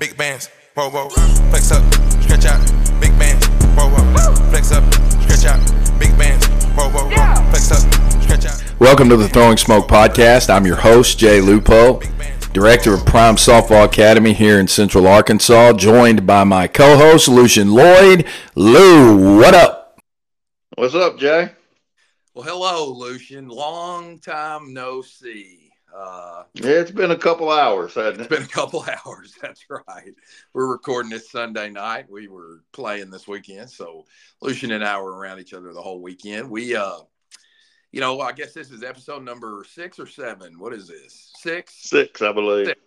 big bands, whoa, whoa, flex up, stretch out, big bands, whoa, whoa, flex up, stretch out, big bands, whoa, whoa, whoa, flex up, stretch out. Welcome to the Throwing Smoke Podcast. I'm your host, Jay Lupo, Director of Prime Softball Academy here in Central Arkansas, joined by my co host, Lucien Loyd. Lou, what up? What's up, Jay? Well, hello, Lucian. Long time no see. Uh, Yeah, it's been a couple hours, hasn't it's it? been a couple hours. That's right. We're recording this Sunday night. We were playing this weekend, so Lucien and I were around each other the whole weekend. We, uh, you know, I guess this is episode number six or seven. What is this? Six. Six, I believe. Six.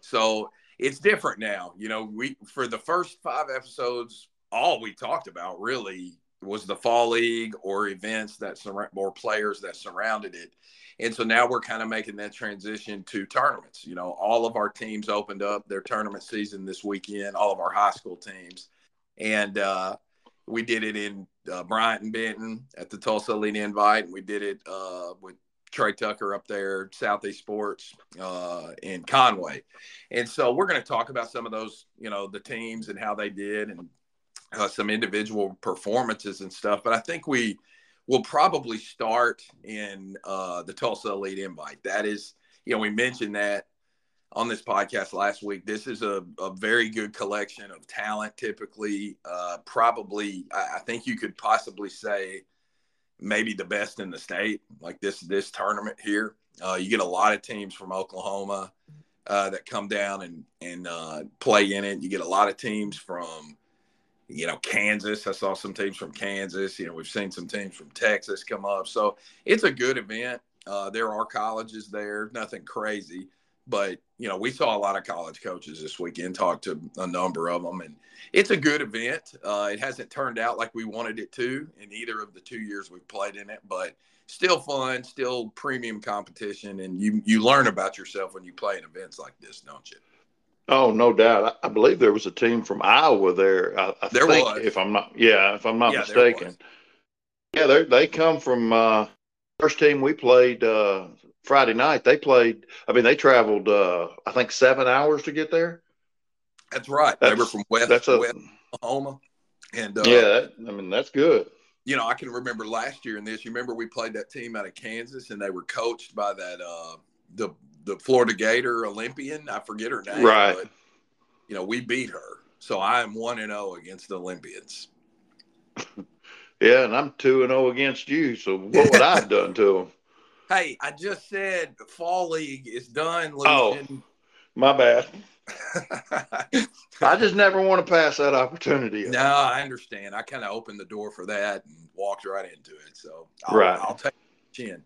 So it's different now. You know, we for the first five episodes, all we talked about really was the fall league or events that surround or players that surrounded it. And so now we're kind of making that transition to tournaments. You know, all of our teams opened up their tournament season this weekend, all of our high school teams. And uh, we did it in uh, Bryant and Benton at the Tulsa Elite Invite. And we did it uh, with Trey Tucker up there, Southeast Sports uh, in Conway. And so we're going to talk about some of those, you know, the teams and how they did and uh, some individual performances and stuff. But I think we will probably start in uh, the Tulsa Elite Invite. That is, you know, we mentioned that on this podcast last week. This is a, a very good collection of talent, typically. Uh, probably, I, I think you could possibly say, maybe the best in the state like this this tournament here uh, you get a lot of teams from oklahoma uh, that come down and and uh, play in it you get a lot of teams from you know kansas. I saw some teams from kansas. You know we've seen some teams from texas come up. So it's a good event. Uh, there are colleges there. Nothing crazy but you know we saw a lot of college coaches this weekend talked to a number of them and it's a good event. Uh, it hasn't turned out like we wanted it to in either of the two years we've played in it but still fun still premium competition and you you learn about yourself when you play in events like this don't you Oh, no doubt. I, I believe there was a team from Iowa there. I, I There think, was. if I'm not, yeah, if I'm not Yeah, mistaken. Yeah, they they come from uh, first team we played uh, Friday night. They played. I mean, they traveled. Uh, I think seven hours to get there. that's right they were from west, That's a west oklahoma and uh, yeah. That, I mean, that's good. you know, I can remember last year in this. You remember we played that team out of Kansas, and they were coached by that uh, the the Florida Gator Olympian. I forget her name, Right. But, you know, we beat her, so I am one and zero against the Olympians. Yeah, and I'm two and zero against you. So what would I have done to them? Hey, I just said fall league is done. Oh. Lucien. My bad. I just never want to pass that opportunity. up. no, I understand. I kind of opened the door for that and walked right into it. So I'll, Right. I'll take the chin.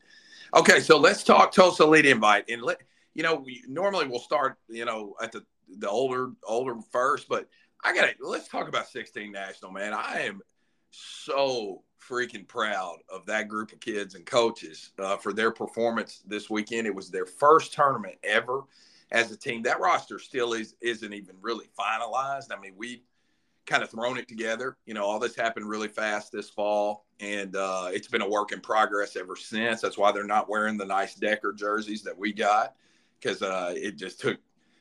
Okay, so let's talk Tulsa Elite Invite, and let you know. We normally we'll start, you know, at the the older older first, but I got to let's talk about 16 national. Man, I am so freaking proud of that group of kids and coaches uh, for their performance this weekend. It was their first tournament ever as a team. That roster still is isn't even really finalized. I mean, we kind of thrown it together. You know, all this happened really fast this fall, and uh, it's been a work in progress ever since. That's why they're not wearing the nice Decker jerseys that we got because uh, it just took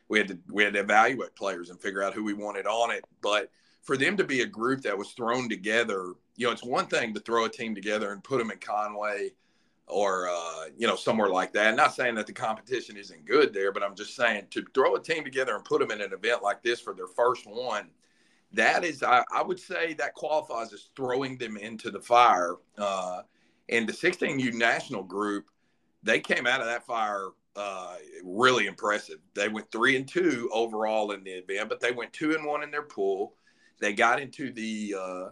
we had to we had to evaluate players and figure out who we wanted on it. But for them to be a group that was thrown together, you know, it's one thing to throw a team together and put them in Conway or uh, you know somewhere like that. Not saying that the competition isn't good there, but I'm just saying to throw a team together and put them in an event like this for their first one, that is, I, I would say that qualifies as throwing them into the fire. Uh, and the 16U national group, they came out of that fire uh, really impressive. They went three and two overall in the event, but they went two and one in their pool. They got into the uh,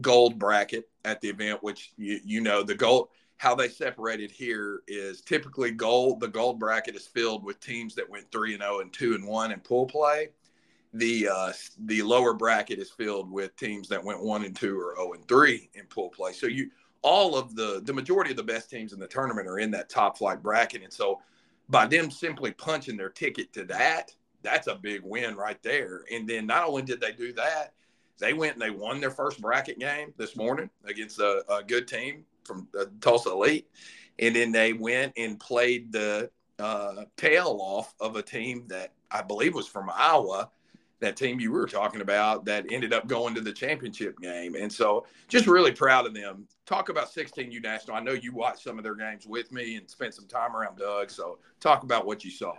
gold bracket at the event, which you, you know the gold. How they separated here is typically gold. The gold bracket is filled with teams that went three and zero and two and one in pool play. The uh, the lower bracket is filled with teams that went one and two or zero and three in pool play. So you all of the the majority of the best teams in the tournament are in that top flight bracket, and so by them simply punching their ticket to that, that's a big win right there. And then not only did they do that, they went and they won their first bracket game this morning against a, a good team from uh, Tulsa Elite, and then they went and played the uh, tail off of a team that I believe was from Iowa, that team you were talking about that ended up going to the championship game. And so just really proud of them. Talk about 16U National. I know you watched some of their games with me and spent some time around Doug. So talk about what you saw.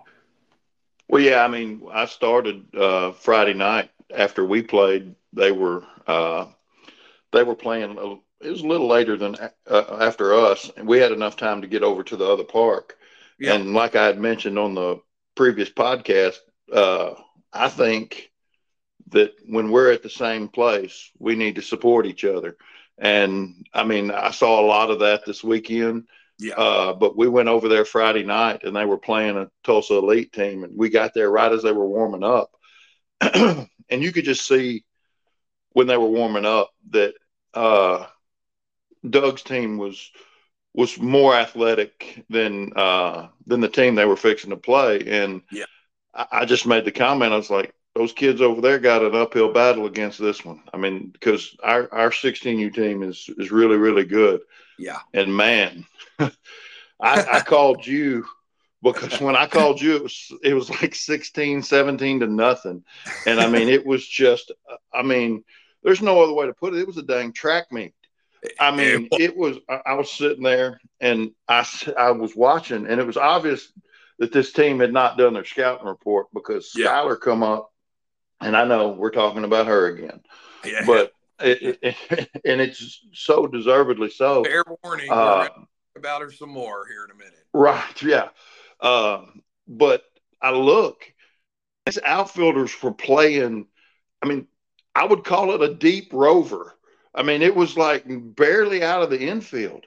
Well, yeah, I mean, I started uh, Friday night after we played. They were uh, they were playing. It was a little later than uh, after us, and we had enough time to get over to the other park. Yeah. And like I had mentioned on the previous podcast, uh, I think that when we're at the same place, we need to support each other. And I mean, I saw a lot of that this weekend. Yeah. Uh, but we went over there Friday night and they were playing a Tulsa Elite team, and we got there right as they were warming up. and you could just see when they were warming up that uh, Doug's team was was more athletic than uh, than the team they were fixing to play. And yeah. I, I just made the comment. I was like, those kids over there got an uphill battle against this one. I mean, because our our 16U team is is really really good. Yeah. And man, I, I called you because when I called you, it was it was like 16, 17 to nothing, and I mean, it was just. I mean, there's no other way to put it. It was a dang track meet. I mean, it was. I was sitting there and I I was watching, and it was obvious that this team had not done their scouting report because yeah. Skylar come up and I know we're talking about her again, yeah. but it, it, and it's so deservedly so. Fair warning, uh, about her some more here in a minute. Right? Yeah, uh, but I look, these outfielders were playing. I mean, I would call it a deep rover. I mean, it was like barely out of the infield,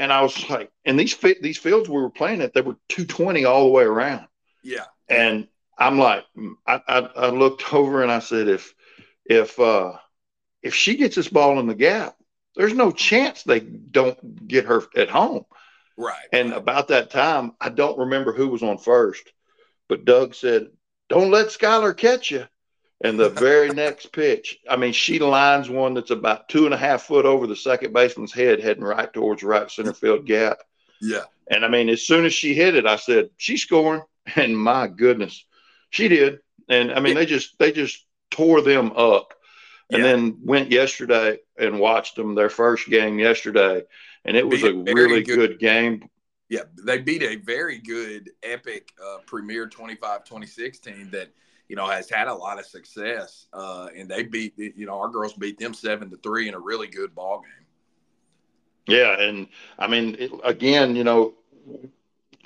and I was like, and these these fields we were playing at, they were 220 all the way around. Yeah, and I'm like, I, I, I looked over and I said, if if uh, if she gets this ball in the gap, there's no chance they don't get her at home. Right. And about that time, I don't remember who was on first, but Doug said, "Don't let Skylar catch you." And the very next pitch, I mean, she lines one that's about two and a half foot over the second baseman's head, heading right towards right center field gap. Yeah. And I mean, as soon as she hit it, I said, "She's scoring." And my goodness, she did, and I mean they just they just tore them up, and yeah. then went yesterday and watched them their first game yesterday, and it was a really good, good, game. Yeah, they beat a very good epic uh, Premier 25-26 team that you know has had a lot of success, uh, and they beat you know our girls beat them seven to three in a really good ball game. Yeah, and I mean, it, again, you know,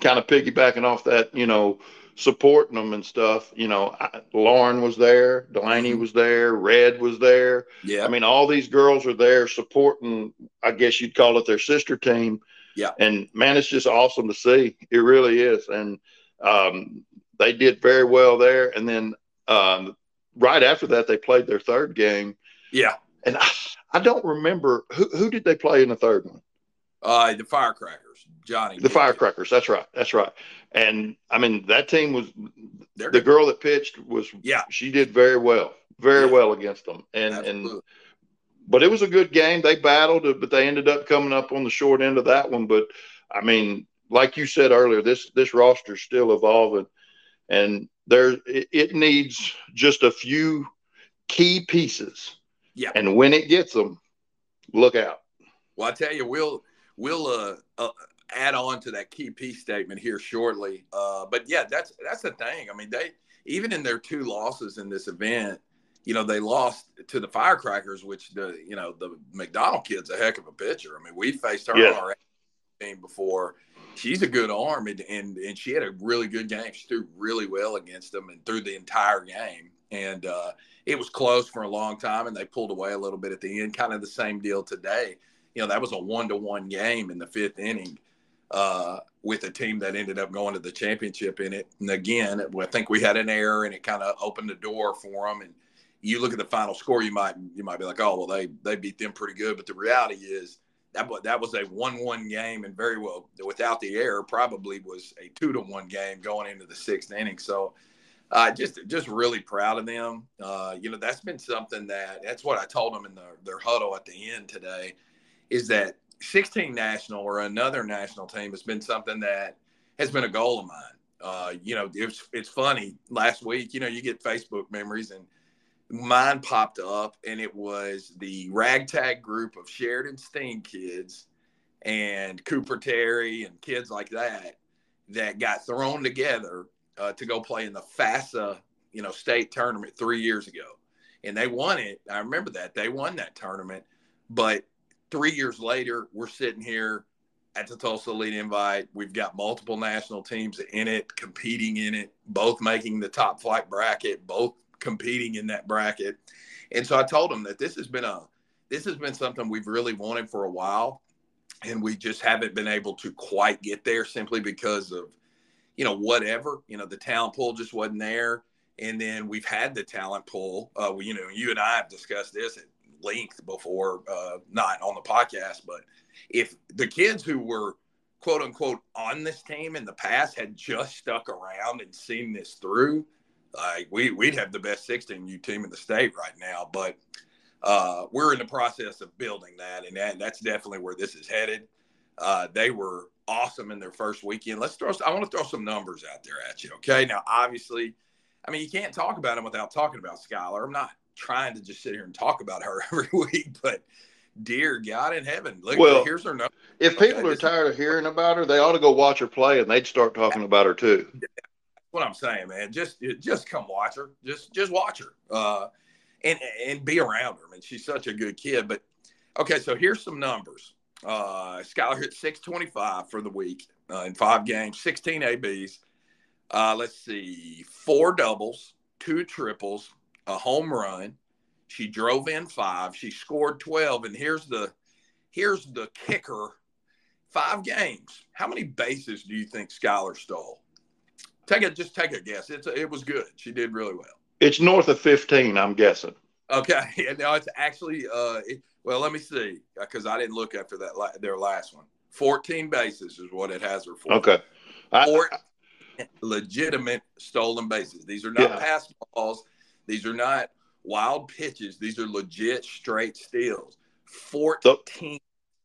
kind of piggybacking off that, you know, supporting them and stuff. You know, I, Lauren was there, Delaney mm-hmm. was there, Red was there. Yeah. I mean, all these girls are there supporting, I guess you'd call it their sister team. Yeah. And man, it's just awesome to see. It really is. And um, they did very well there. And then um, right after that, they played their third game. Yeah. And I, I don't remember who, who did they play in the third one? Uh, the Firecrackers, Johnny. The Firecrackers. That's right. That's right. And I mean, that team was They're the good. girl that pitched was. Yeah. She did very well, very yeah. well against them. And Absolutely. and but it was a good game. They battled, but they ended up coming up on the short end of that one. But I mean, like you said earlier, this this roster's still evolving, and there it, needs just a few key pieces. Yeah. And when it gets them, look out. Well, I tell you, we'll we'll uh, uh, add on to that key piece statement here shortly. Uh, but yeah, that's that's the thing. I mean, they even in their two losses in this event, you know, they lost to the Firecrackers, which the you know the McDonald kid's a heck of a pitcher. I mean, we faced her yeah. on our team before. She's a good arm, and, and and she had a really good game. She threw really well against them and threw the entire game. And uh, it was close for a long time, and they pulled away a little bit at the end. Kind of the same deal today you know, that was a one to one game in the fifth inning uh, with a team that ended up going to the championship in it. And again, I think we had an error and it kind of opened the door for them. And you look at the final score, you might you might be like, oh well, they they beat them pretty good. But the reality is that that was a one one game and very well without the error probably was a two to one game going into the sixth inning. So. Uh, just just really proud of them. Uh, you know, that's been something that that's what I told them in the, their huddle at the end today is that 16 national or another national team has been something that has been a goal of mine. Uh, you know, it's it's funny. Last week, you know, you get Facebook memories, and mine popped up, and it was the ragtag group of Sheridan Steen kids and Cooper Terry and kids like that that got thrown together uh, to go play in the FAFSA, you know, state tournament three years ago, and they won it. I remember that they won that tournament, but three years later, we're sitting here at the Tulsa Elite Invite. We've got multiple national teams in it, competing in it, both making the top flight bracket, both competing in that bracket. And so I told them that this has been a this has been something we've really wanted for a while. And we just haven't been able to quite get there simply because of you know whatever you know the talent pool just wasn't there. And then we've had the talent pool. Uh you know you and i have discussed this at length before uh not on the podcast but if the kids who were quote unquote on this team in the past had just stuck around and seen this through like we, we'd have the best 16u team in the state right now but uh, we're in the process of building that, and that, that's definitely where this is headed. Uh, they were awesome in their first weekend. Let's throw. I want to throw some numbers out there at you. Okay, now obviously, I mean you can't talk about them without talking about Skylar. I'm not trying to just sit here and talk about her every week, but dear God in heaven, look, well, here's her number. If people okay, are tired of hearing about her, they ought to go watch her play, and they'd start talking about her too. What I'm saying, man. Just just come watch her. Just just watch her. Uh, and and be around her. I mean, she's such a good kid. But okay, so here's some numbers. Uh, Skylar hit 625 for the week uh, in five games, 16 ABs. Uh, let's see, four doubles, two triples, a home run. She drove in five. She scored 12. And here's the here's the kicker. Five games. How many bases do you think Skylar stole? Take it. Just take a guess. It's a, it was good. She did really well. It's north of 15, I'm guessing. Okay. No, it's actually, uh, it, well, let me see, because I didn't look after that, la- their last one. 14 bases is what it has her for. Okay. Four legitimate stolen bases. These are not yeah. pass balls. These are not wild pitches. These are legit straight steals. 14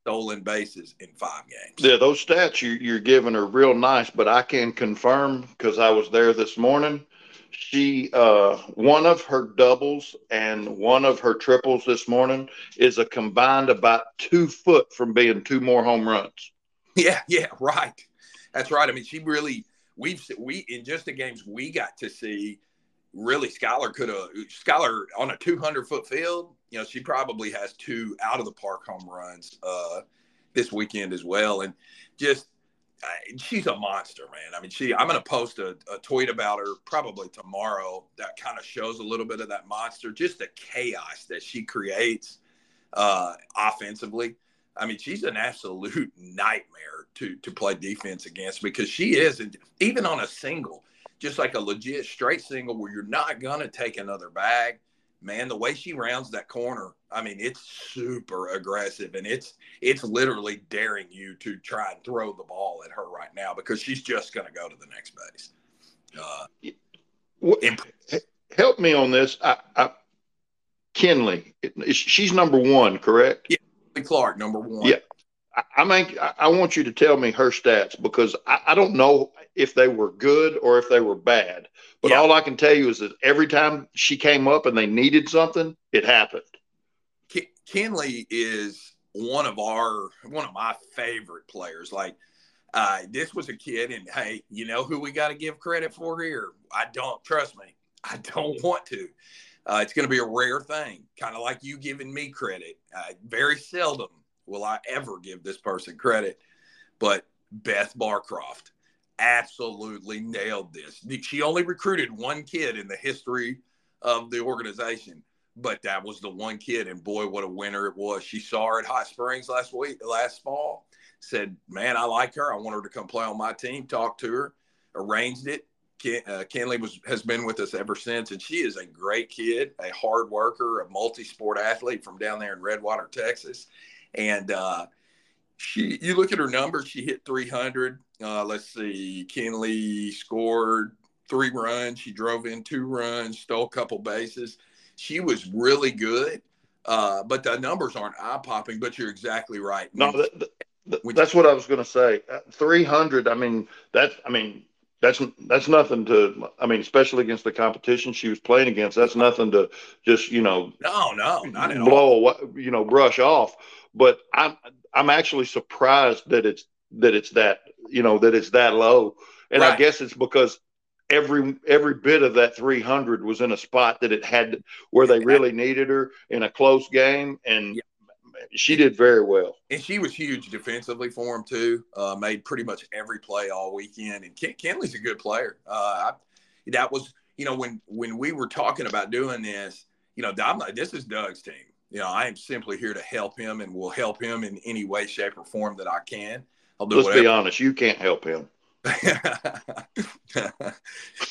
stolen bases in five games. Yeah, those stats you, you're giving are real nice, but I can confirm because I was there this morning she uh, one of her doubles and one of her triples this morning is a combined about two foot from being two more home runs. Yeah, yeah, right. That's right. I mean, she really we've we in just the games we got to see. Really, Skylar could have Skylar on a 200 foot field. You know, she probably has two out of the park home runs uh, this weekend as well, and just she's a monster, man. I mean, she. I'm going to post a, a, tweet about her probably tomorrow that kind of shows a little bit of that monster, just the chaos that she creates uh, offensively. I mean, she's an absolute nightmare to to play defense against because she is, even on a single, just like a legit straight single where you're not going to take another bag man, the way she rounds that corner, I mean, it's super aggressive and it's it's literally daring you to try and throw the ball at her right now because she's just going to go to the next base. Uh, help me on this. I, I, Kinley, she's number one, correct? Yeah, Clark, number one. Yeah. I mean, I want you to tell me her stats because I, I don't know if they were good or if they were bad. But yeah. all I can tell you is that every time she came up and they needed something, it happened. Kenley is one of our one of my favorite players. Like uh, this was a kid, and hey, you know who we got to give credit for here? I don't trust me. I don't want to. Uh, it's going to be a rare thing, kind of like you giving me credit. Uh, very seldom will I ever give this person credit, but Beth Barcroft absolutely nailed this. She only recruited one kid in the history of the organization, but that was the one kid, and boy, what a winner it was. She saw her at Hot Springs last week, last fall. Said, "Man, I like her. I want her to come play on my team." Talked to her, arranged it. Ken, uh, Kenley was has been with us ever since, and she is a great kid, a hard worker, a multi-sport athlete from down there in Redwater, Texas, and uh, she. You look at her numbers; she hit 300 uh, let's see, Kinley scored three runs. She drove in two runs, stole a couple bases. She was really good, uh, but the numbers aren't eye popping. But you're exactly right. No, that, that, that's what I was going to say. Uh, three hundred. I mean, that's. I mean, that's that's nothing to. I mean, especially against the competition she was playing against, that's nothing to just you know. No, no, not at all. blow away, you know, brush off. But I'm I'm actually surprised that it's that it's that you know that it's that low, and I guess it's because every every bit of that 300 was in a spot that it had where they really needed her in a close game, and Yeah. She did very well. and she was huge defensively for him too. Uh, made pretty much every play all weekend. And Ken, Kenley's a good player. Uh, I, that was you know when when we were talking about doing this, you know, I'm like, this is Doug's team. You know, I am simply here to help him and will help him in any way, shape, or form that I can. I'll do Let's whatever. be honest, you can't help him.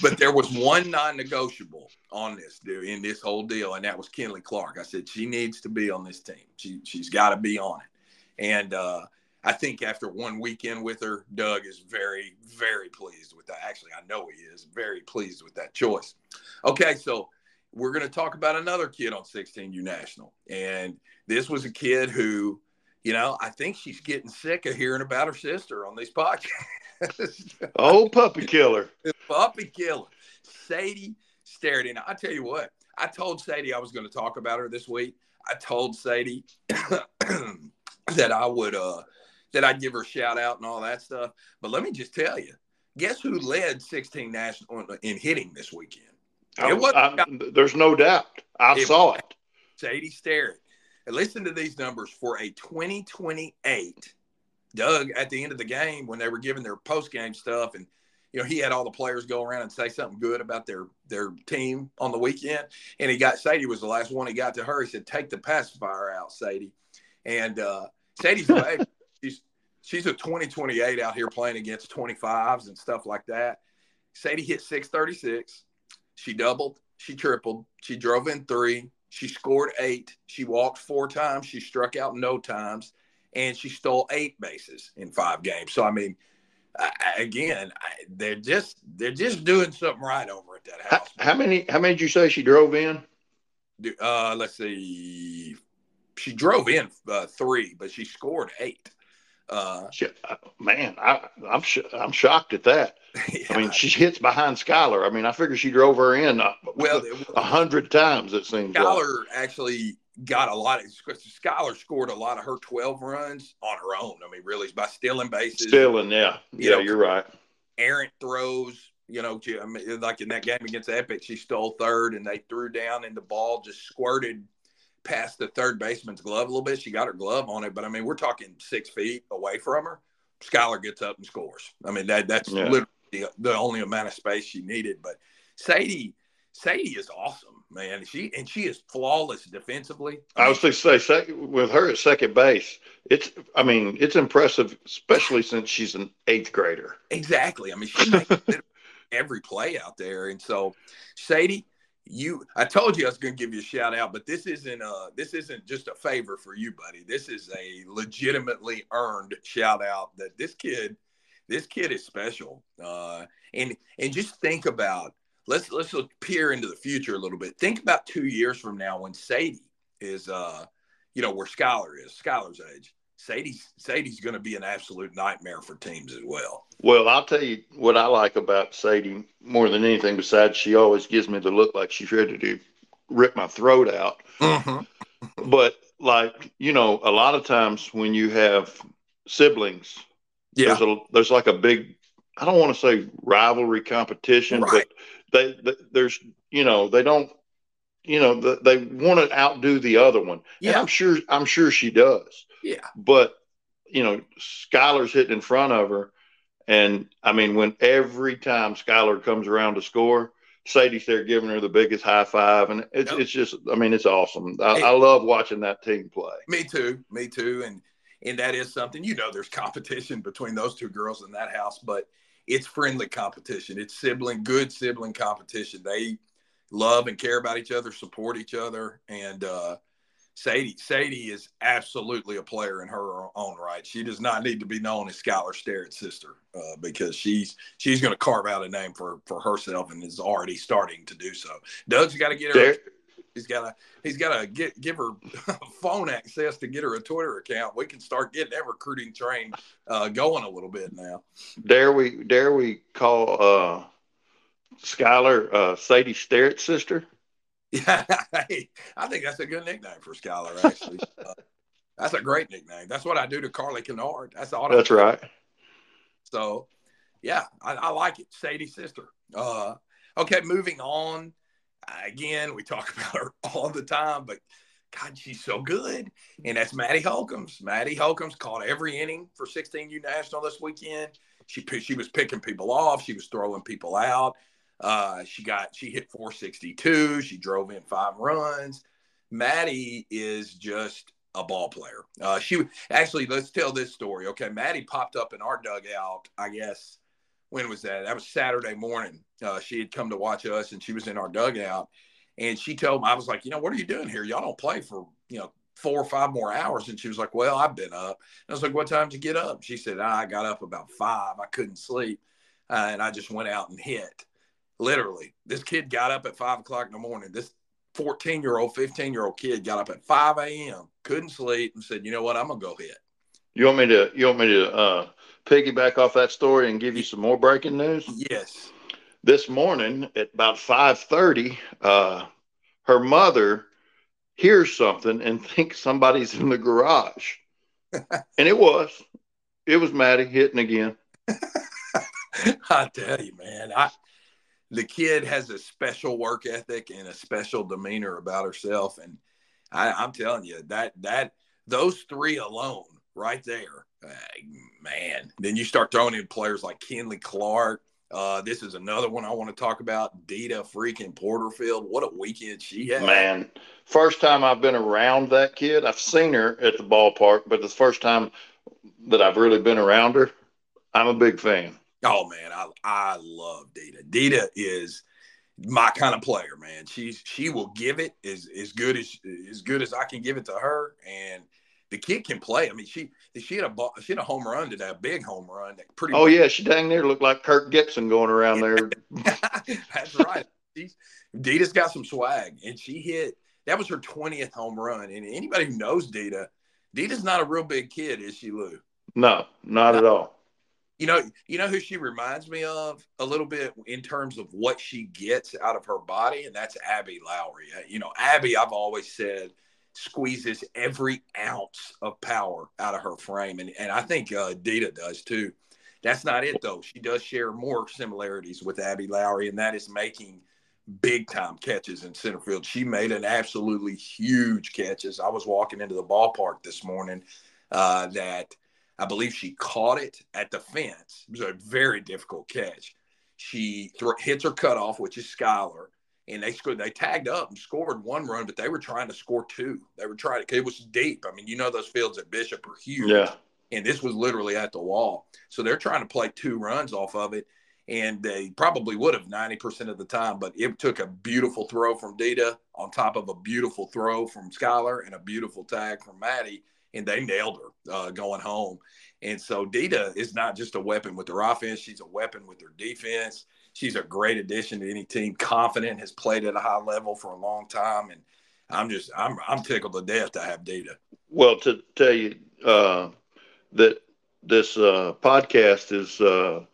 but there was one non-negotiable on this in this whole deal, and that was Kenley Clark. I said she needs to be on this team. She she's got to be on it. And uh, I think after one weekend with her, Doug is very very pleased with that. Actually, I know he is very pleased with that choice. Okay, so we're going to talk about another kid on 16U National, and this was a kid who. You know, I think she's getting sick of hearing about her sister on these podcasts. Oh, puppy killer. puppy killer. Sadie Sterritt. I tell you what, I told Sadie I was going to talk about her this week. I told Sadie that I would uh that I'd give her a shout out and all that stuff. But let me just tell you, guess who led 16 national in hitting this weekend? I- I- there's no doubt. I saw it. Sadie Sterritt. And listen to these numbers for a 2028. Doug, at the end of the game, when they were giving their post game stuff, and you know he had all the players go around and say something good about their their team on the weekend, and he got Sadie was the last one he got to her. He said, "Take the pacifier out, Sadie," and uh, Sadie's baby. she's she's a 2028 out here playing against 25s and stuff like that. Sadie hit 636. She doubled. She tripled. She drove in three. She scored eight. She walked four times. She struck out no times, and she stole eight bases in five games. So I mean, I, again, I, they're just they're just doing something right over at that house. how many? How many did you say she drove in? Uh, let's see. She drove in uh, three, but she scored eight. Uh, She, uh, man, I, I'm sh- I'm shocked at that. I mean, she hits behind Skylar. I mean, I figure she drove her in a, well, a hundred times. It seems. like. Skylar actually got a lot of Skylar scored a lot of her 12 runs on her own. I mean, really, by stealing bases, stealing. yeah, You yeah, know, you're right. errant throws. You know, she- I mean, like in that game against Epic, she stole third, and they threw down, and the ball just squirted past the third baseman's glove a little bit. She got her glove on it, but I mean, we're talking six feet away from her. Skylar gets up and scores. I mean, that that's Yeah. literally the, the only amount of space she needed. But Sadie, Sadie is awesome, man. She and she is flawless defensively. I was going to say with her at second base, it's. I mean, it's impressive, especially since she's an eighth grader. Exactly. I mean, she makes every play out there, and so Sadie, you, I told you I was going to give you a shout out, but this isn't uh this isn't just a favor for you, buddy. This is a legitimately earned shout out that this kid, this kid is special. Uh, and and just think about let's let's look, peer into the future a little bit. Think about two years from now when Sadie is uh you know where Skylar is, Skylar's age. Sadie's Sadie's going to be an absolute nightmare for teams as well. Well, I'll tell you what I like about Sadie more than anything. Besides, she always gives me the look like she's ready to rip my throat out. Mm-hmm. But like you know, a lot of times when you have siblings, Yeah, there's a there's like a big I don't want to say rivalry competition, Right. but they, they there's you know they don't you know the, they want to outdo the other one. And yeah, I'm sure I'm sure she does. Yeah. But you know, Skylar's hitting in front of her, and I mean, when every time Skylar comes around to score, Sadie's there giving her the biggest high five, and it's Yep. it's just I mean, it's awesome. I, Hey. I love watching that team play. Me too. Me too. And and that is something you know. There's competition between those two girls in that house, but it's friendly competition. It's sibling, good sibling competition. They love and care about each other, support each other, and uh, Sadie Sadie is absolutely a player in her own right. She does not need to be known as Skylar Sterritt's sister uh, because she's she's going to carve out a name for for herself and is already starting to do so. Doug's got to get her. He's got to he's got to get give her phone access to get her a Twitter account. We can start getting that recruiting train uh, going a little bit now. Dare we dare we call uh, Skylar uh, Sadie Sterritt's sister? Yeah, I think that's a good nickname for Skylar. Actually, uh, that's a great nickname. That's what I do to Carly Kennard. That's all. That's right. So, yeah, I, I like it. Sadie's sister. Uh, okay, moving on. Again, we talk about her all the time, but God, she's so good. And that's Maddie Holcombs. Maddie Holcombs caught every inning for 16U National this weekend. She she was picking people off. She was throwing people out. Uh, she got she hit 462. She drove in five runs. Maddie is just a ball player. Uh, she actually let's tell this story. Okay, Maddie popped up in our dugout. I guess when was that? That was Saturday morning. Uh, she had come to watch us, and she was in our dugout. And she told me, I was like, you know, what are you doing here? Y'all don't play for you know four or five more hours. And she was like, well, I've been up. And I was like, what time did you get up? She said, I got up about five. I couldn't sleep, uh, and I just went out and hit. Literally, this kid got up at five o'clock in the morning. This 14 year old, 15 year old kid got up at 5 a.m., couldn't sleep, and said, You know what? I'm going to go hit. You want me to, you want me to, uh, piggyback off that story and give you some more breaking news? Yes. This morning at about 5:30, uh, her mother hears something and thinks somebody's in the garage, and it was, it was Maddie hitting again. I tell you, man, I the kid has a special work ethic and a special demeanor about herself, and I, I'm telling you that that those three alone, right there, uh, man. Then you start throwing in players like Kenley Clark. Uh, this is another one I want to talk about. Dita freaking Porterfield. What a weekend she had. Man, first time I've been around that kid. I've seen her at the ballpark, but the first time that I've really been around her, I'm a big fan. Oh man, I I love Dita. Dita is my kind of player, man. She's she will give it as as good as as good as I can give it to her, and the kid can play. I mean, she she had a she had a home run today, a big home run. That pretty. Oh yeah, she dang near looked like Kirk Gibson going around there. That's right. She's Dita's got some swag, and she hit. That was her twentieth home run. And anybody who knows Dita, Dita's not a real big kid, is she, Lou? No, not no. at all. You know, you know who she reminds me of a little bit in terms of what she gets out of her body, and that's Abby Lowry. Uh, you know, Abby, I've always said squeezes every ounce of power out of her frame, and and I think uh, Dita does too. That's not it though. She does share more similarities with Abby Lowry, and that is making big time catches in center field. She made an absolutely huge catches. I was walking into the ballpark this morning uh, that I believe she caught it at the fence. It was a very difficult catch. She th- hits her cutoff, which is Skylar, and they scored. They tagged up and scored one run, but they were trying to score two. They were trying to. It was deep. I mean, you know those fields at Bishop are huge. Yeah. And this was literally at the wall, so they're trying to play two runs off of it, and they probably would have ninety percent of the time. But it took a beautiful throw from Dita on top of a beautiful throw from Skylar and a beautiful tag from Maddie and they nailed her uh, going home. And so Dita is not just a weapon with their offense; she's a weapon with their defense. She's a great addition to any team. Confident has played at a high level for a long time, and I'm just I'm I'm tickled to death to have Dita. Well, to tell you uh, that this uh, podcast is. Uh,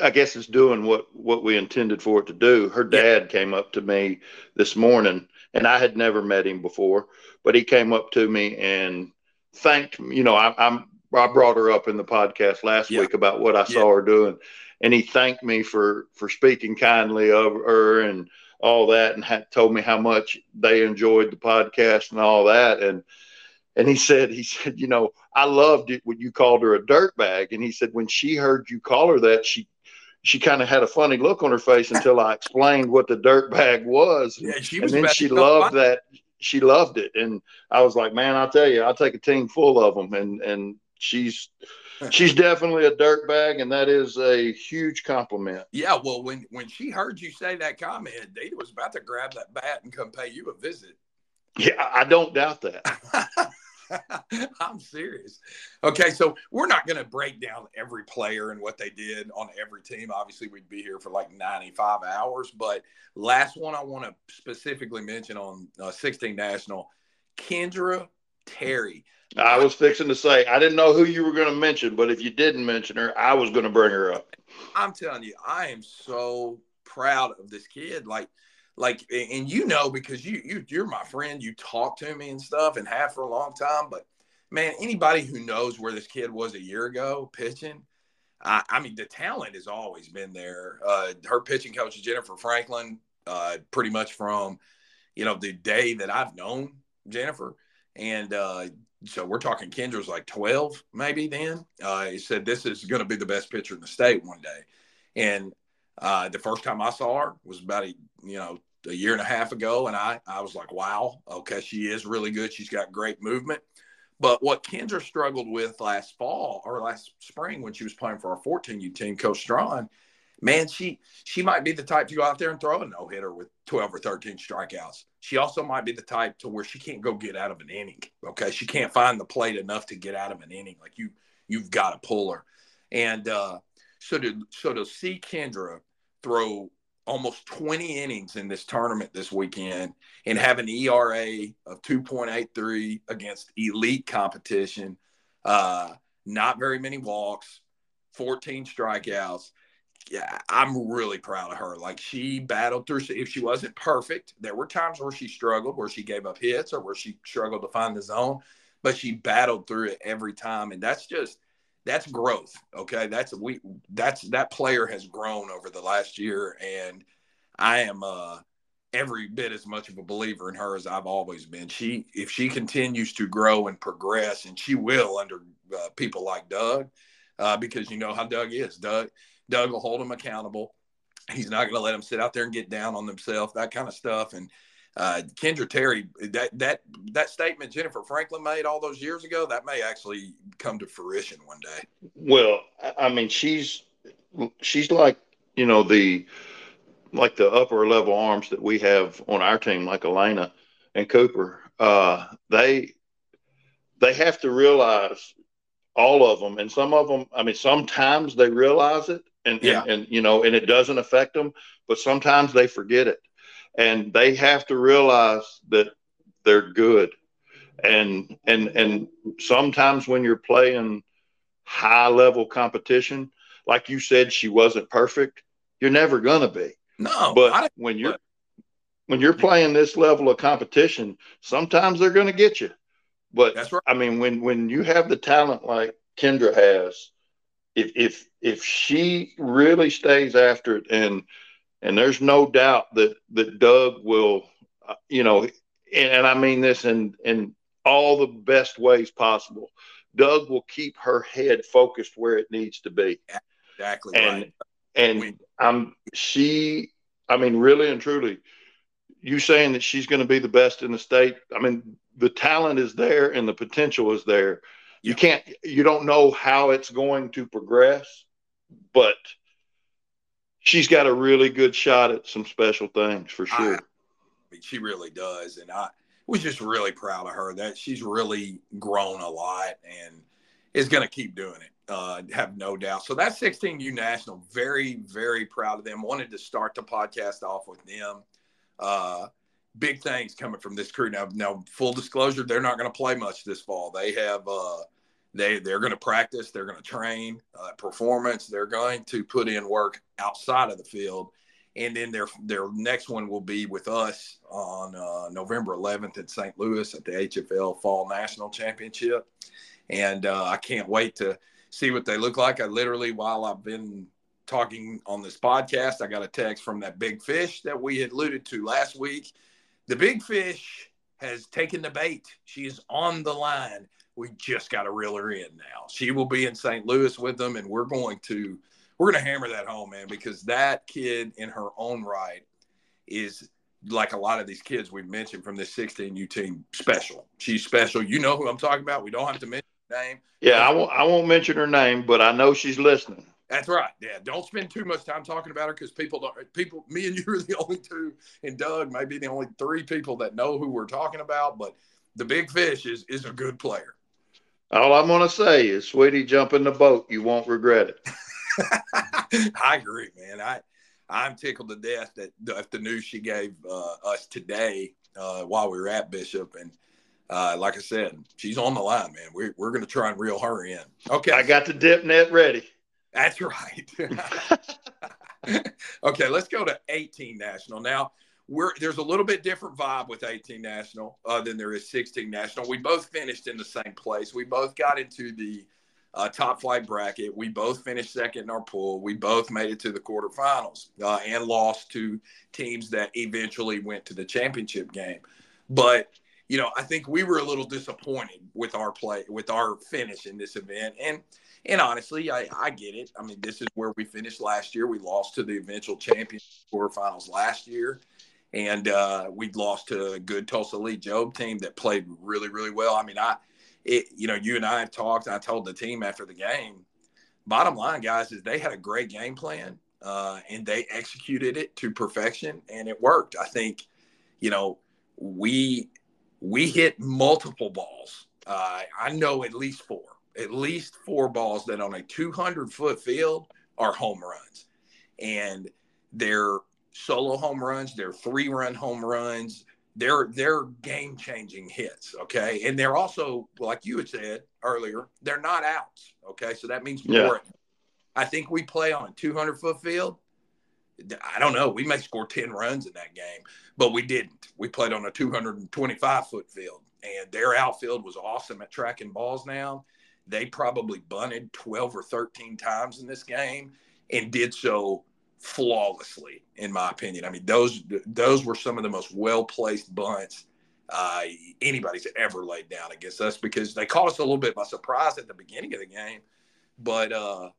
I guess it's doing what what we intended for it to do. Her dad yeah. came up to me this morning, and I had never met him before, but he came up to me and thanked me. You know, I, am I brought her up in the podcast last yeah. week about what I saw her doing, and he thanked me for for speaking kindly of her and all that, and had told me how much they enjoyed the podcast and all that, and and he said he said you know I loved it when you called her a dirt bag, and he said when she heard you call her that she she kind of had a funny look on her face until I explained what the dirt bag was. Yeah, she was and then she loved that she loved it, and I was like, man, I'll tell you, I'll take a team full of them, and and she's she's definitely a dirt bag, and that is a huge compliment. Yeah, well, when when she heard you say that comment, Dita was about to grab that bat and come pay you a visit. Yeah, I don't doubt that. I'm serious. Okay, so we're not going to break down every player and what they did on every team. Obviously, we'd be here for like 95 hours. But last one I want to specifically mention on uh, 16 National, Kendra Terry. I was fixing to say I didn't know who you were going to mention, but if you didn't mention her, I was going to bring her up. I'm telling you, I am so proud of this kid. Like, like, and you know because you you you're my friend. You talk to me and stuff, and have for a long time. But man, anybody who knows where this kid was a year ago pitching, I, I mean, the talent has always been there. Uh, her pitching coach Jennifer Franklin, uh, pretty much from you know the day that I've known Jennifer, and uh, so we're talking Kendra's like 12 maybe then. Uh, he said this is going to be the best pitcher in the state one day, and uh, the first time I saw her was about a you know a year and a half ago, and I I was like, wow, okay, she is really good. She's got great movement. But what Kendra struggled with last fall or last spring when she was playing for our 14U team, Coach Strawn, man, she she might be the type to go out there and throw a no hitter with 12 or 13 strikeouts. She also might be the type to where she can't go get out of an inning. Okay, she can't find the plate enough to get out of an inning. Like you, you've got to pull her. And uh, so to so to see Kendra throw almost 20 innings in this tournament this weekend and have an ERA of 2.83 against elite competition, uh, not very many walks, 14 strikeouts. Yeah, I'm really proud of her. Like she battled through. If she wasn't perfect, there were times where she struggled, where she gave up hits, or where she struggled to find the zone. But she battled through it every time, and that's just that's growth. Okay, that's we that's that player has grown over the last year, and I am uh, every bit as much of a believer in her as I've always been. She if she continues to grow and progress, and she will under uh, people like Doug, uh, because you know how Doug is. Doug Doug will hold him accountable. He's not going to let them sit out there and get down on themselves, that kind of stuff, and uh, Kendra Terry, that that that statement Jennifer Franklin made all those years ago, that may actually come to fruition one day. Well, I mean, she's she's like you know the like the upper level arms that we have on our team, like Elena and Cooper. Uh, they they have to realize all of them, and some of them. I mean, sometimes they realize it, and yeah. and, and you know, and it doesn't affect them, but sometimes they forget it and they have to realize that they're good. And and and sometimes when you're playing high level competition like you said she wasn't perfect you're never going to be. No but when you're when you're playing this level of competition sometimes they're going to get you. But that's right. i mean when when you have the talent like kendra has if if if she really stays after it and and there's no doubt that that Doug will, uh, you know, and, and, I mean this in in all the best ways possible. Doug will keep her head focused where it needs to be. Exactly. And right. and we, I'm she. I mean, really and truly, you saying that she's going to be the best in the state. I mean, the talent is there and the potential is there. You yeah. can't. You don't know how it's going to progress, but she's got a really good shot at some special things for sure. I, I mean, she really does, and I was just really proud of her that she's really grown a lot and is going to keep doing it. Uh, have no doubt. So that's 16U National. Very, very proud of them. Wanted to start the podcast off with them. Uh, big things coming from this crew. Now, now, full disclosure, they're not going to play much this fall. They have uh, they they're going to practice, they're going to train uh, performance, they're going to put in work outside of the field, and then their their next one will be with us on uh, November 11th in St. Louis at the HFL Fall National Championship, and uh, I can't wait to see what they look like. I literally while I've been talking on this podcast, I got a text from that big fish that we had alluded to last week. The big fish has taken the bait. She is on the line we just got to reel her in now. She will be in St. Louis with them, and we're going to we're going to hammer that home, man, because that kid in her own right is like a lot of these kids we've mentioned from this 16U team special. She's special. You know who I'm talking about. We don't have to mention her name. Yeah, I won't. I won't mention her name, but I know she's listening. That's right. Yeah, don't spend too much time talking about her because people don't. People, me and you are the only two, and Doug may be the only three people that know who we're talking about. But the big fish is is a good player. All I'm going to say is, sweetie, jump in the boat. You won't regret it. I agree, man. I I'm tickled to death that the, the news she gave uh, us today uh, while we were at Bishop, and uh, like I said, she's on the line, man. We're we're going to try and reel her in. Okay, I got the dip net ready. That's right. okay, let's go to 18 national now. We're there's a little bit different vibe with 18 national uh, than there is 16 national. We both finished in the same place. We both got into the uh, top flight bracket. We both finished second in our pool. We both made it to the quarterfinals uh, and lost to teams that eventually went to the championship game. But you know, I think we were a little disappointed with our play, with our finish in this event, and and honestly, I, I get it. I mean, this is where we finished last year. We lost to the eventual champion quarterfinals last year, and uh, we lost to a good Tulsa Elite Jobe team that played really, really well. I mean, I it, you know, you and I have talked. I told the team after the game. Bottom line, guys, is they had a great game plan uh, and they executed it to perfection, and it worked. I think, you know, we we hit multiple balls. Uh, I know at least four, at least four balls that on a 200 foot field are home runs, and they're solo home runs. They're three run home runs. They're they're game changing hits okay? And they're also like you had said earlier they're not outs okay? So that means more yeah. i think we play on a 200 foot field. I don't know. We may score 10 runs in that game but we didn't. We played on a 225 foot field and their outfield was awesome at tracking balls now. They probably bunted 12 or 13 times in this game and did so flawlessly, in my opinion. I mean, those those were some of the most well placed bunts uh, anybody's ever laid down against us because they caught us a little bit by surprise at the beginning of the game, but uh,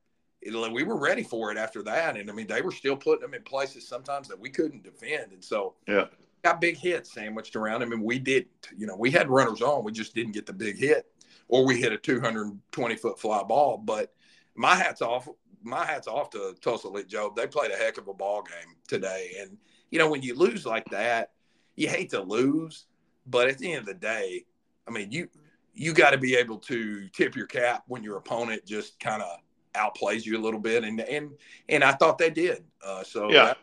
it, we were ready for it after that. And I mean, they were still putting them in places sometimes that we couldn't defend, and so yeah. Got big hits sandwiched around him, and we didn't. You know, we had runners on, we just didn't get the big hit, or we hit a 220 foot fly ball. But my hats off my hat's off to Tulsa Elite Jobe. They played a heck of a ball game today. And, you know, when you lose like that, you hate to lose, but at the end of the day, I mean, you you got to be able to tip your cap when your opponent just kind of outplays you a little bit, and and and I thought they did. Uh, so yeah,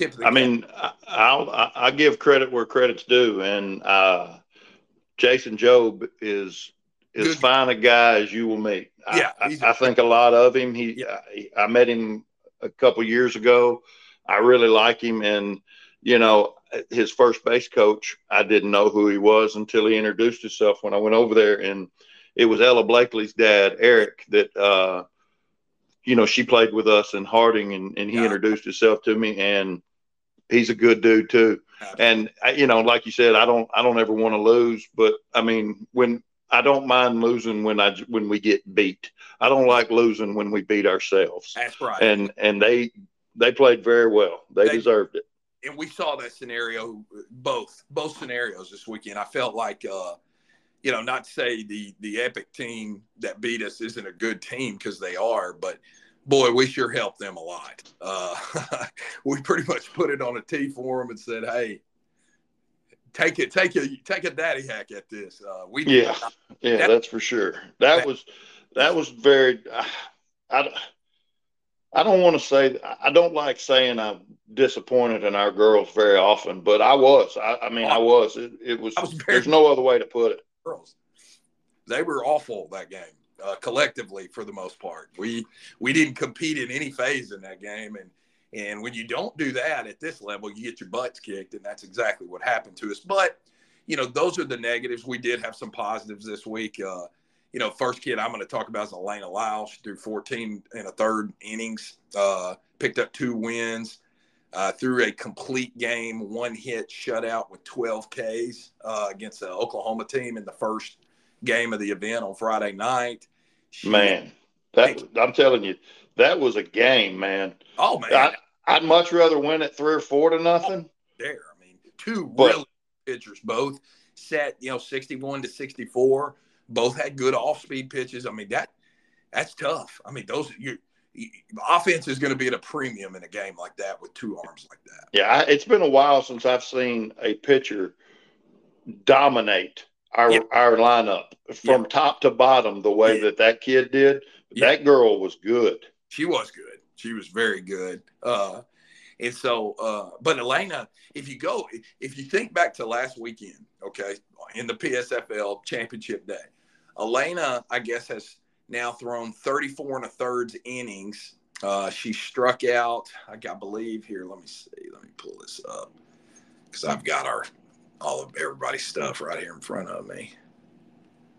I cap. mean, I'll I give credit where credit's due, and uh, Jason Jobe is as Good. fine a guy as you will meet. Yeah, I, I, I think a lot of him. He, yeah. I, I met him a couple years ago. I really like him, and you know, his first base coach, I didn't know who he was until he introduced himself when I went over there, and it was Ella Blakely's dad, Eric, that uh, you know she played with us in Harding, and, and he yeah. introduced himself to me, and he's a good dude too. And you know, like you said, I don't I don't ever want to lose, but I mean, when I don't mind losing when I when we get beat. I don't like losing when we beat ourselves. That's right. And and they they played very well. They, they deserved it. And we saw that scenario both both scenarios this weekend. I felt like uh you know, not to say the the epic team that beat us isn't a good team because they are, but boy, we sure helped them a lot. Uh, we pretty much put it on a tee for them and said, "Hey, take it, take a take a daddy hack at this. Uh, we yeah, yeah, that, that's for sure. That, that was that was very. I, I don't want to say I don't like saying I'm disappointed in our girls very often, but I was. I, I mean, I was. It, it was. was there's no other way to put it. Girls, they were awful that game. Uh, collectively, for the most part, we we didn't compete in any phase in that game, and and when you don't do that at this level, you get your butts kicked. And that's exactly what happened to us. But, you know, those are the negatives. We did have some positives this week. Uh, you know, first kid I'm going to talk about is Elena Lau. She threw 14 and a third innings, uh, picked up two wins, uh, threw a complete game, one hit shutout with 12 Ks uh, against the Oklahoma team in the first game of the event on Friday night. She, man, that, I'm telling you, that was a game, man. Oh man, I, would much rather win at three or four to nothing. There, I mean, two but, really pitchers, both set, you know, sixty-one to sixty-four. Both had good off-speed pitches. I mean, that that's tough. I mean, those you offense is going to be at a premium in a game like that with two arms like that. Yeah, it's been a while since I've seen a pitcher dominate our yeah. our lineup from yeah. top to bottom the way yeah. that that kid did. That girl was good. She was good. She was very good. Uh, and so, uh, but Elena, if you go, if you think back to last weekend, okay, in the PSFL championship day, Elena, I guess, has now thrown 34 and a third innings. Uh, she struck out, I, I believe here. Let me see. Let me pull this up because I've got our all of everybody's stuff right here in front of me.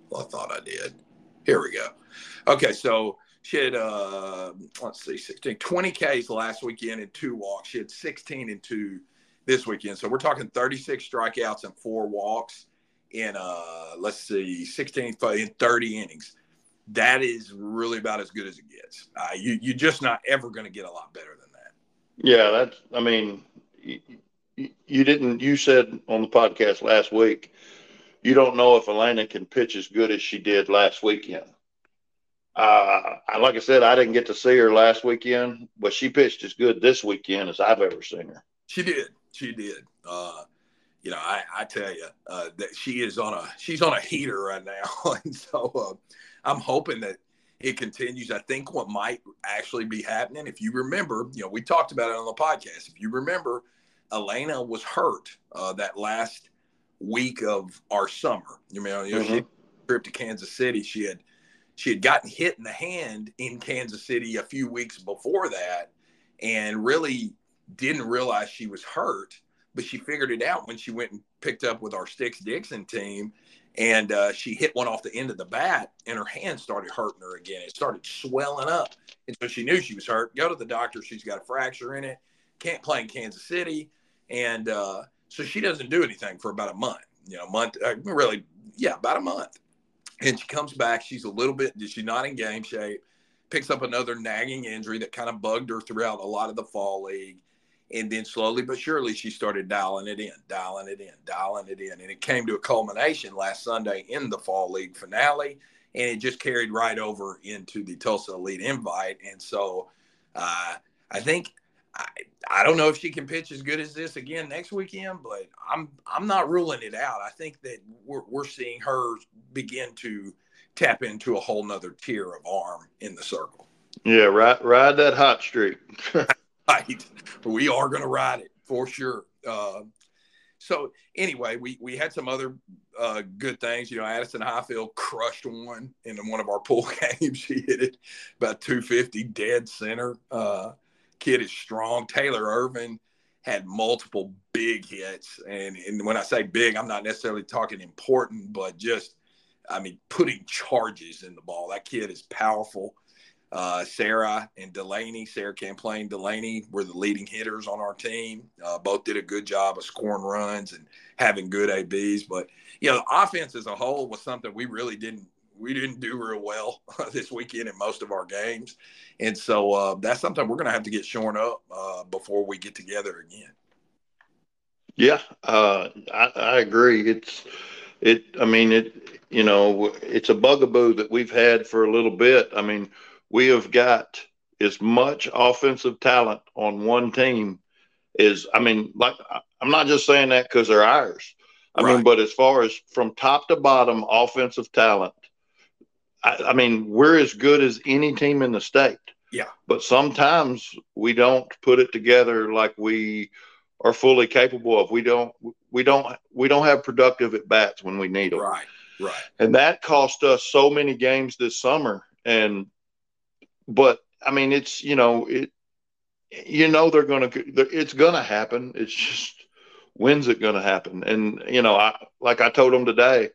Well, I thought I did. Here we go. Okay, so she had uh let's see, 16, 20 Ks last weekend and two walks. She had 16 and two this weekend. So we're talking 36 strikeouts and four walks in uh let's see, 16 in 30 innings. That is really about as good as it gets. Uh, you you're just not ever going to get a lot better than that. Yeah, that's. I mean, you didn't you said on the podcast last week you don't know if Elena can pitch as good as she did last weekend. Uh, like I said, I didn't get to see her last weekend, but she pitched as good this weekend as I've ever seen her. She did. She did. Uh, you know, I, I tell you uh, that she is on a she's on a heater right now, and so uh, I'm hoping that it continues. I think what might actually be happening, if you remember, you know, we talked about it on the podcast. If you remember, Elena was hurt uh, that last week of our summer. You know, you know mm-hmm. she trip to Kansas City. She had she had gotten hit in the hand in Kansas City a few weeks before that, and really didn't realize she was hurt. But she figured it out when she went and picked up with our Sticks Dixon team, and uh, she hit one off the end of the bat, and her hand started hurting her again. It started swelling up, and so she knew she was hurt. Go to the doctor. She's got a fracture in it. Can't play in Kansas City and uh, so she doesn't do anything for about a month. You know, month uh, really, yeah, about a month. And she comes back. She's a little bit. She's not in game shape. Picks up another nagging injury that kind of bugged her throughout a lot of the fall league. And then slowly but surely, she started dialing it in, dialing it in, dialing it in. And it came to a culmination last Sunday in the fall league finale. And it just carried right over into the Tulsa Elite Invite. And so uh, I think I, I don't know if she can pitch as good as this again next weekend, but I'm I'm not ruling it out. I think that we're we're seeing her begin to tap into a whole nother tier of arm in the circle. Yeah, ride ride that hot streak. right, we are going to ride it for sure. Uh, so anyway, we we had some other uh, good things. You know, Addison Highfield crushed one in one of our pool games. She hit it about 250 dead center. Uh, kid is strong. Taylor Irvin had multiple big hits. And, and when I say big, I'm not necessarily talking important, but just, I mean, putting charges in the ball. That kid is powerful. Uh, Sarah and Delaney, Sarah Camplain, Delaney were the leading hitters on our team. Uh, both did a good job of scoring runs and having good ABs. But, you know, the offense as a whole was something we really didn't we didn't do real well this weekend in most of our games, and so uh, that's something we're going to have to get shorn up uh, before we get together again. Yeah, uh, I, I, agree. It's it. I mean, it. You know, it's a bugaboo that we've had for a little bit. I mean, we have got as much offensive talent on one team as I mean, like I'm not just saying that because they're ours. I right. mean, but as far as from top to bottom offensive talent, I, I mean, we're as good as any team in the state. Yeah. But sometimes we don't put it together like we are fully capable of. We don't we don't we don't have productive at bats when we need them. Right. Right. And that cost us so many games this summer. And but I mean it's you know it you know they're gonna it's gonna happen. It's just when's it gonna happen? And you know I like I told them today.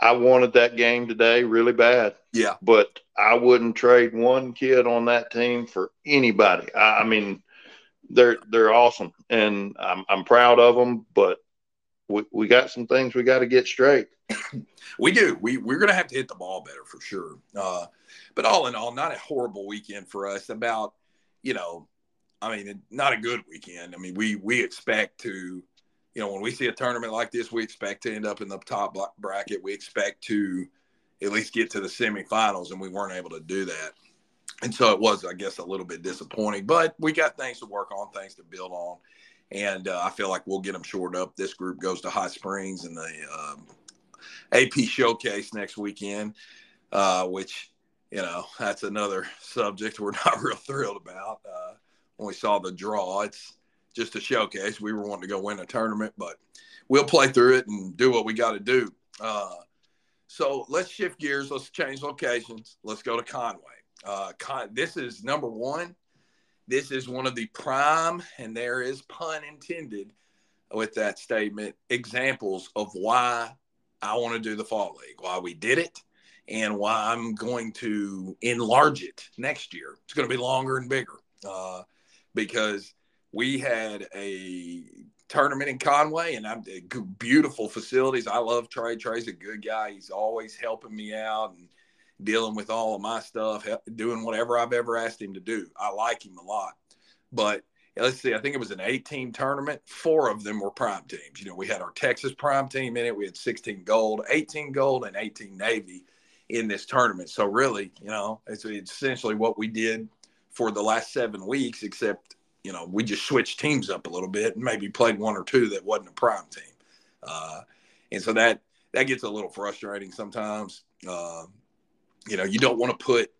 I, wanted that game today really bad. Yeah. But I wouldn't trade one kid on that team for anybody. I, I mean, they're they're awesome, and I'm I'm proud of them. But we, we got some things we got to get straight. we do. We we're gonna have to hit the ball better for sure. Uh, but all in all, not a horrible weekend for us. About you know, I mean, not a good weekend. I mean, we we expect to you know, when we see a tournament like this, we expect to end up in the top bracket. We expect to at least get to the semifinals, and we weren't able to do that. And so it was, I guess, a little bit disappointing, but we got things to work on, things to build on. And uh, I feel like we'll get them shored up. This group goes to Hot Springs in the um, AP Showcase next weekend, uh, which you know that's another subject we're not real thrilled about. Uh, when we saw the draw, it's just a showcase. We were wanting to go win a tournament, but we'll play through it and do what we got to do. Uh, so let's shift gears. Let's change locations. Let's go to Conway. Uh, Con- this is number one. This is one of the prime, and there is pun intended with that statement, examples of why I want to do the fall league, why we did it, and why I'm going to enlarge it next year. It's going to be longer and bigger uh, because we had a tournament in Conway, and I'm eh, beautiful facilities. I love Trey. Trey's a good guy. He's always helping me out and dealing with all of my stuff, doing whatever I've ever asked him to do. I like him a lot. But eh, let's see, I think it was an 18 tournament. Four of them were prime teams. You know, we had our Texas prime team in it. We had 16 gold, 18 gold, and 18 Navy in this tournament. So really, you know, it's, it's essentially what we did for the last seven weeks, except you know, we just switched teams up a little bit and maybe played one or two that wasn't a prime team. Uh, and so that that gets a little frustrating sometimes. Uh, you know, you don't want to put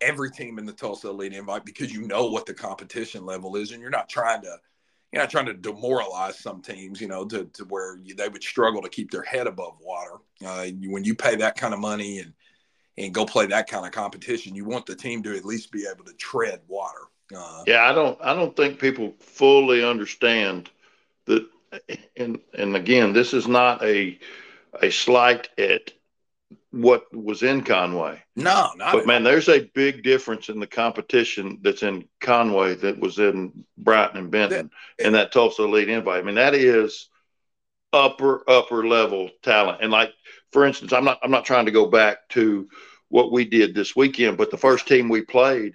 every team in the Tulsa Elite invite because you know what the competition level is, and you're not trying to you're not trying to demoralize some teams, you know, to, to where they would struggle to keep their head above water. Uh, when you pay that kind of money and and go play that kind of competition, you want the team to at least be able to tread water. Uh, yeah, I don't. I don't think people fully understand that. And and again, this is not a a slight at what was in Conway. No, not. But man, there's a big difference in the competition that's in Conway that was in Bryant and Benton that, and that Tulsa Elite Invite. I mean, that is upper upper level talent. And like for instance, I'm not I'm not trying to go back to what we did this weekend, but the first team we played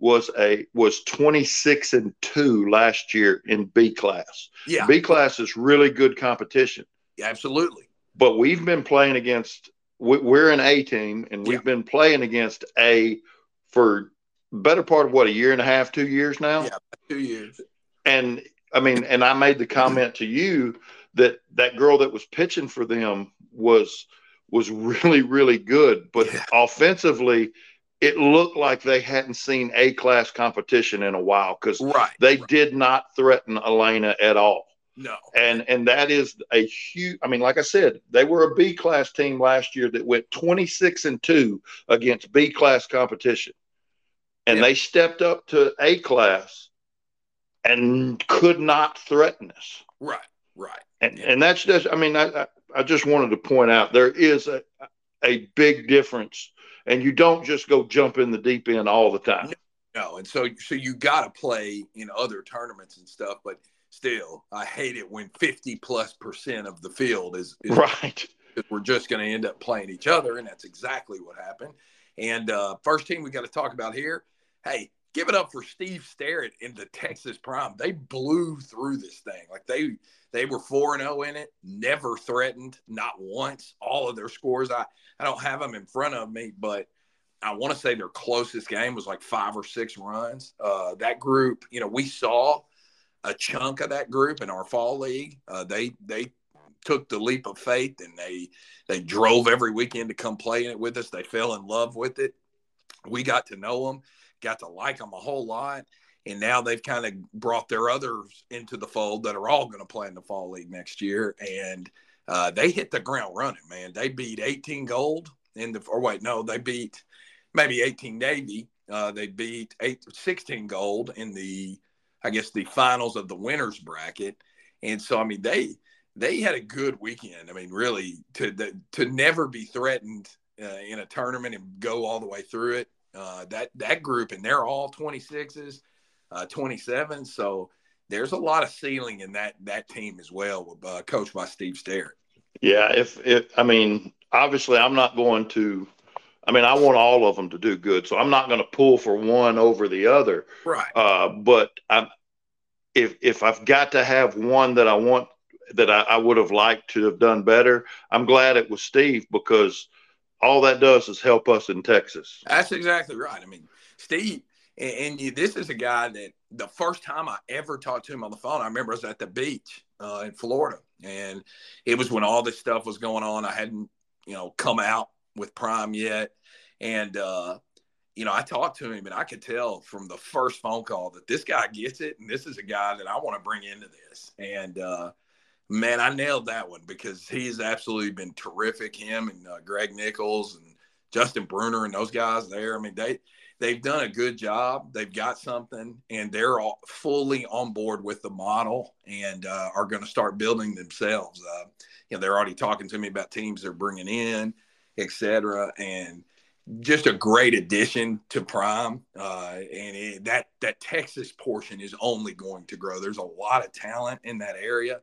was a was 26 and 2 last year in B class. Yeah. B class is really good competition. Yeah, absolutely. But we've been playing against we're an A team and we've yeah. been playing against A for better part of what a year and a half, 2 years now. Yeah, 2 years. And I mean and I made the comment to you that that girl that was pitching for them was was really really good, but yeah. offensively it looked like they hadn't seen A class competition in a while because right, they right. did not threaten Elena at all. No. And and that is a huge I mean, like I said, they were a B class team last year that went 26 and 2 against B class competition. And yep. they stepped up to A class and could not threaten us. Right, right. And yep. and that's just I mean, I I just wanted to point out there is a a big difference and you don't just go jump in the deep end all the time. No, and so so you got to play in other tournaments and stuff, but still, I hate it when fifty plus percent of the field is, is right. We're just going to end up playing each other, and that's exactly what happened. And uh, first team we got to talk about here. Hey, give it up for Steve Sterritt in the Texas Prime. They blew through this thing. Like they they were 4 and 0 in it, never threatened, not once. All of their scores I I don't have them in front of me, but I want to say their closest game was like 5 or 6 runs. Uh, that group, you know, we saw a chunk of that group in our fall league. Uh, they they took the leap of faith and they they drove every weekend to come play in it with us. They fell in love with it. We got to know them got to like them a whole lot. And now they've kind of brought their others into the fold that are all going to play in the fall league next year. And uh, they hit the ground running, man. They beat 18 gold in the, or wait, no, they beat maybe 18 Navy. Uh, they beat eight, 16 gold in the, I guess, the finals of the winners bracket. And so, I mean, they, they had a good weekend. I mean, really, to to never be threatened uh, in a tournament and go all the way through it uh, that that group, and they're all 26s, uh, 27. So there's a lot of ceiling in that that team as well, uh, coached by Steve Sterritt. Yeah, if if I mean, obviously, I'm not going to. I mean, I want all of them to do good, so I'm not going to pull for one over the other. Right. Uh, but I'm, if if I've got to have one that I want that I, I would have liked to have done better, I'm glad it was Steve because all that does is help us in Texas. That's exactly right. I mean, Steve, and, and this is a guy that the first time I ever talked to him on the phone, I remember I was at the beach uh, in Florida, and it was when all this stuff was going on. I hadn't, you know, come out with Prime yet, and uh, you know, I talked to him, and I could tell from the first phone call that this guy gets it, and this is a guy that I want to bring into this. And uh, man, I nailed that one because he's absolutely been terrific. Him and uh, Greg Nichols and Justin Bruner and those guys there. I mean, they they've done a good job. They've got something, and they're all fully on board with the model and uh, are going to start building themselves. Uh, you know, they're already talking to me about teams they're bringing in, et cetera, and just a great addition to Prime. Uh, and it, that that Texas portion is only going to grow. There's a lot of talent in that area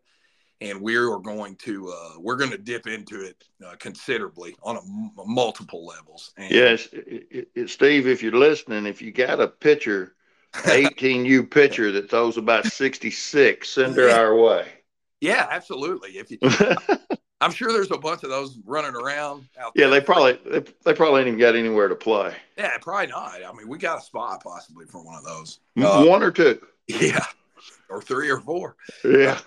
and we are going to uh, we're going to dip into it uh, considerably on a m- multiple levels. And yes, it, it, Steve, if you're listening, if you got a pitcher, 18U pitcher that throws about 66, send her our way. Yeah, absolutely. If you, I'm sure there's a bunch of those running around out Yeah, they probably they, they probably ain't even got anywhere to play. Yeah, probably not. I mean, we got a spot possibly for one of those. Uh, one or two. Yeah, or three or four. Yeah.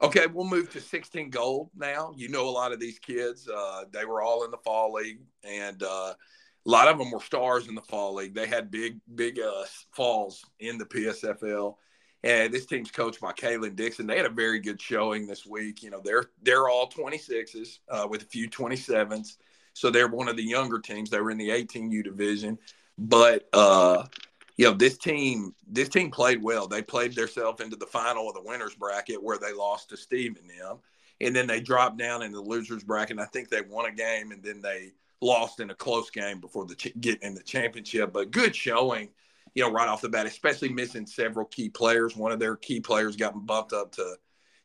Okay, we'll move to 16 gold now. You know a lot of these kids. Uh, they were all in the fall league, and uh, a lot of them were stars in the fall league. They had big, big uh, falls in the PSFL. And this team's coached by Kaylin Dixon. They had a very good showing this week. You know, they're they're all 26s uh, with a few 27s. So they're one of the younger teams. They were in the 18U division, but uh, you know this team this team played well. They played themselves into the final of the winners bracket where they lost to steve and them and then they dropped down in the losers bracket. I think they won a game and then they lost in a close game before the ch- getting in the championship. But good showing you know right off the bat especially missing several key players. One of their key players got bumped up to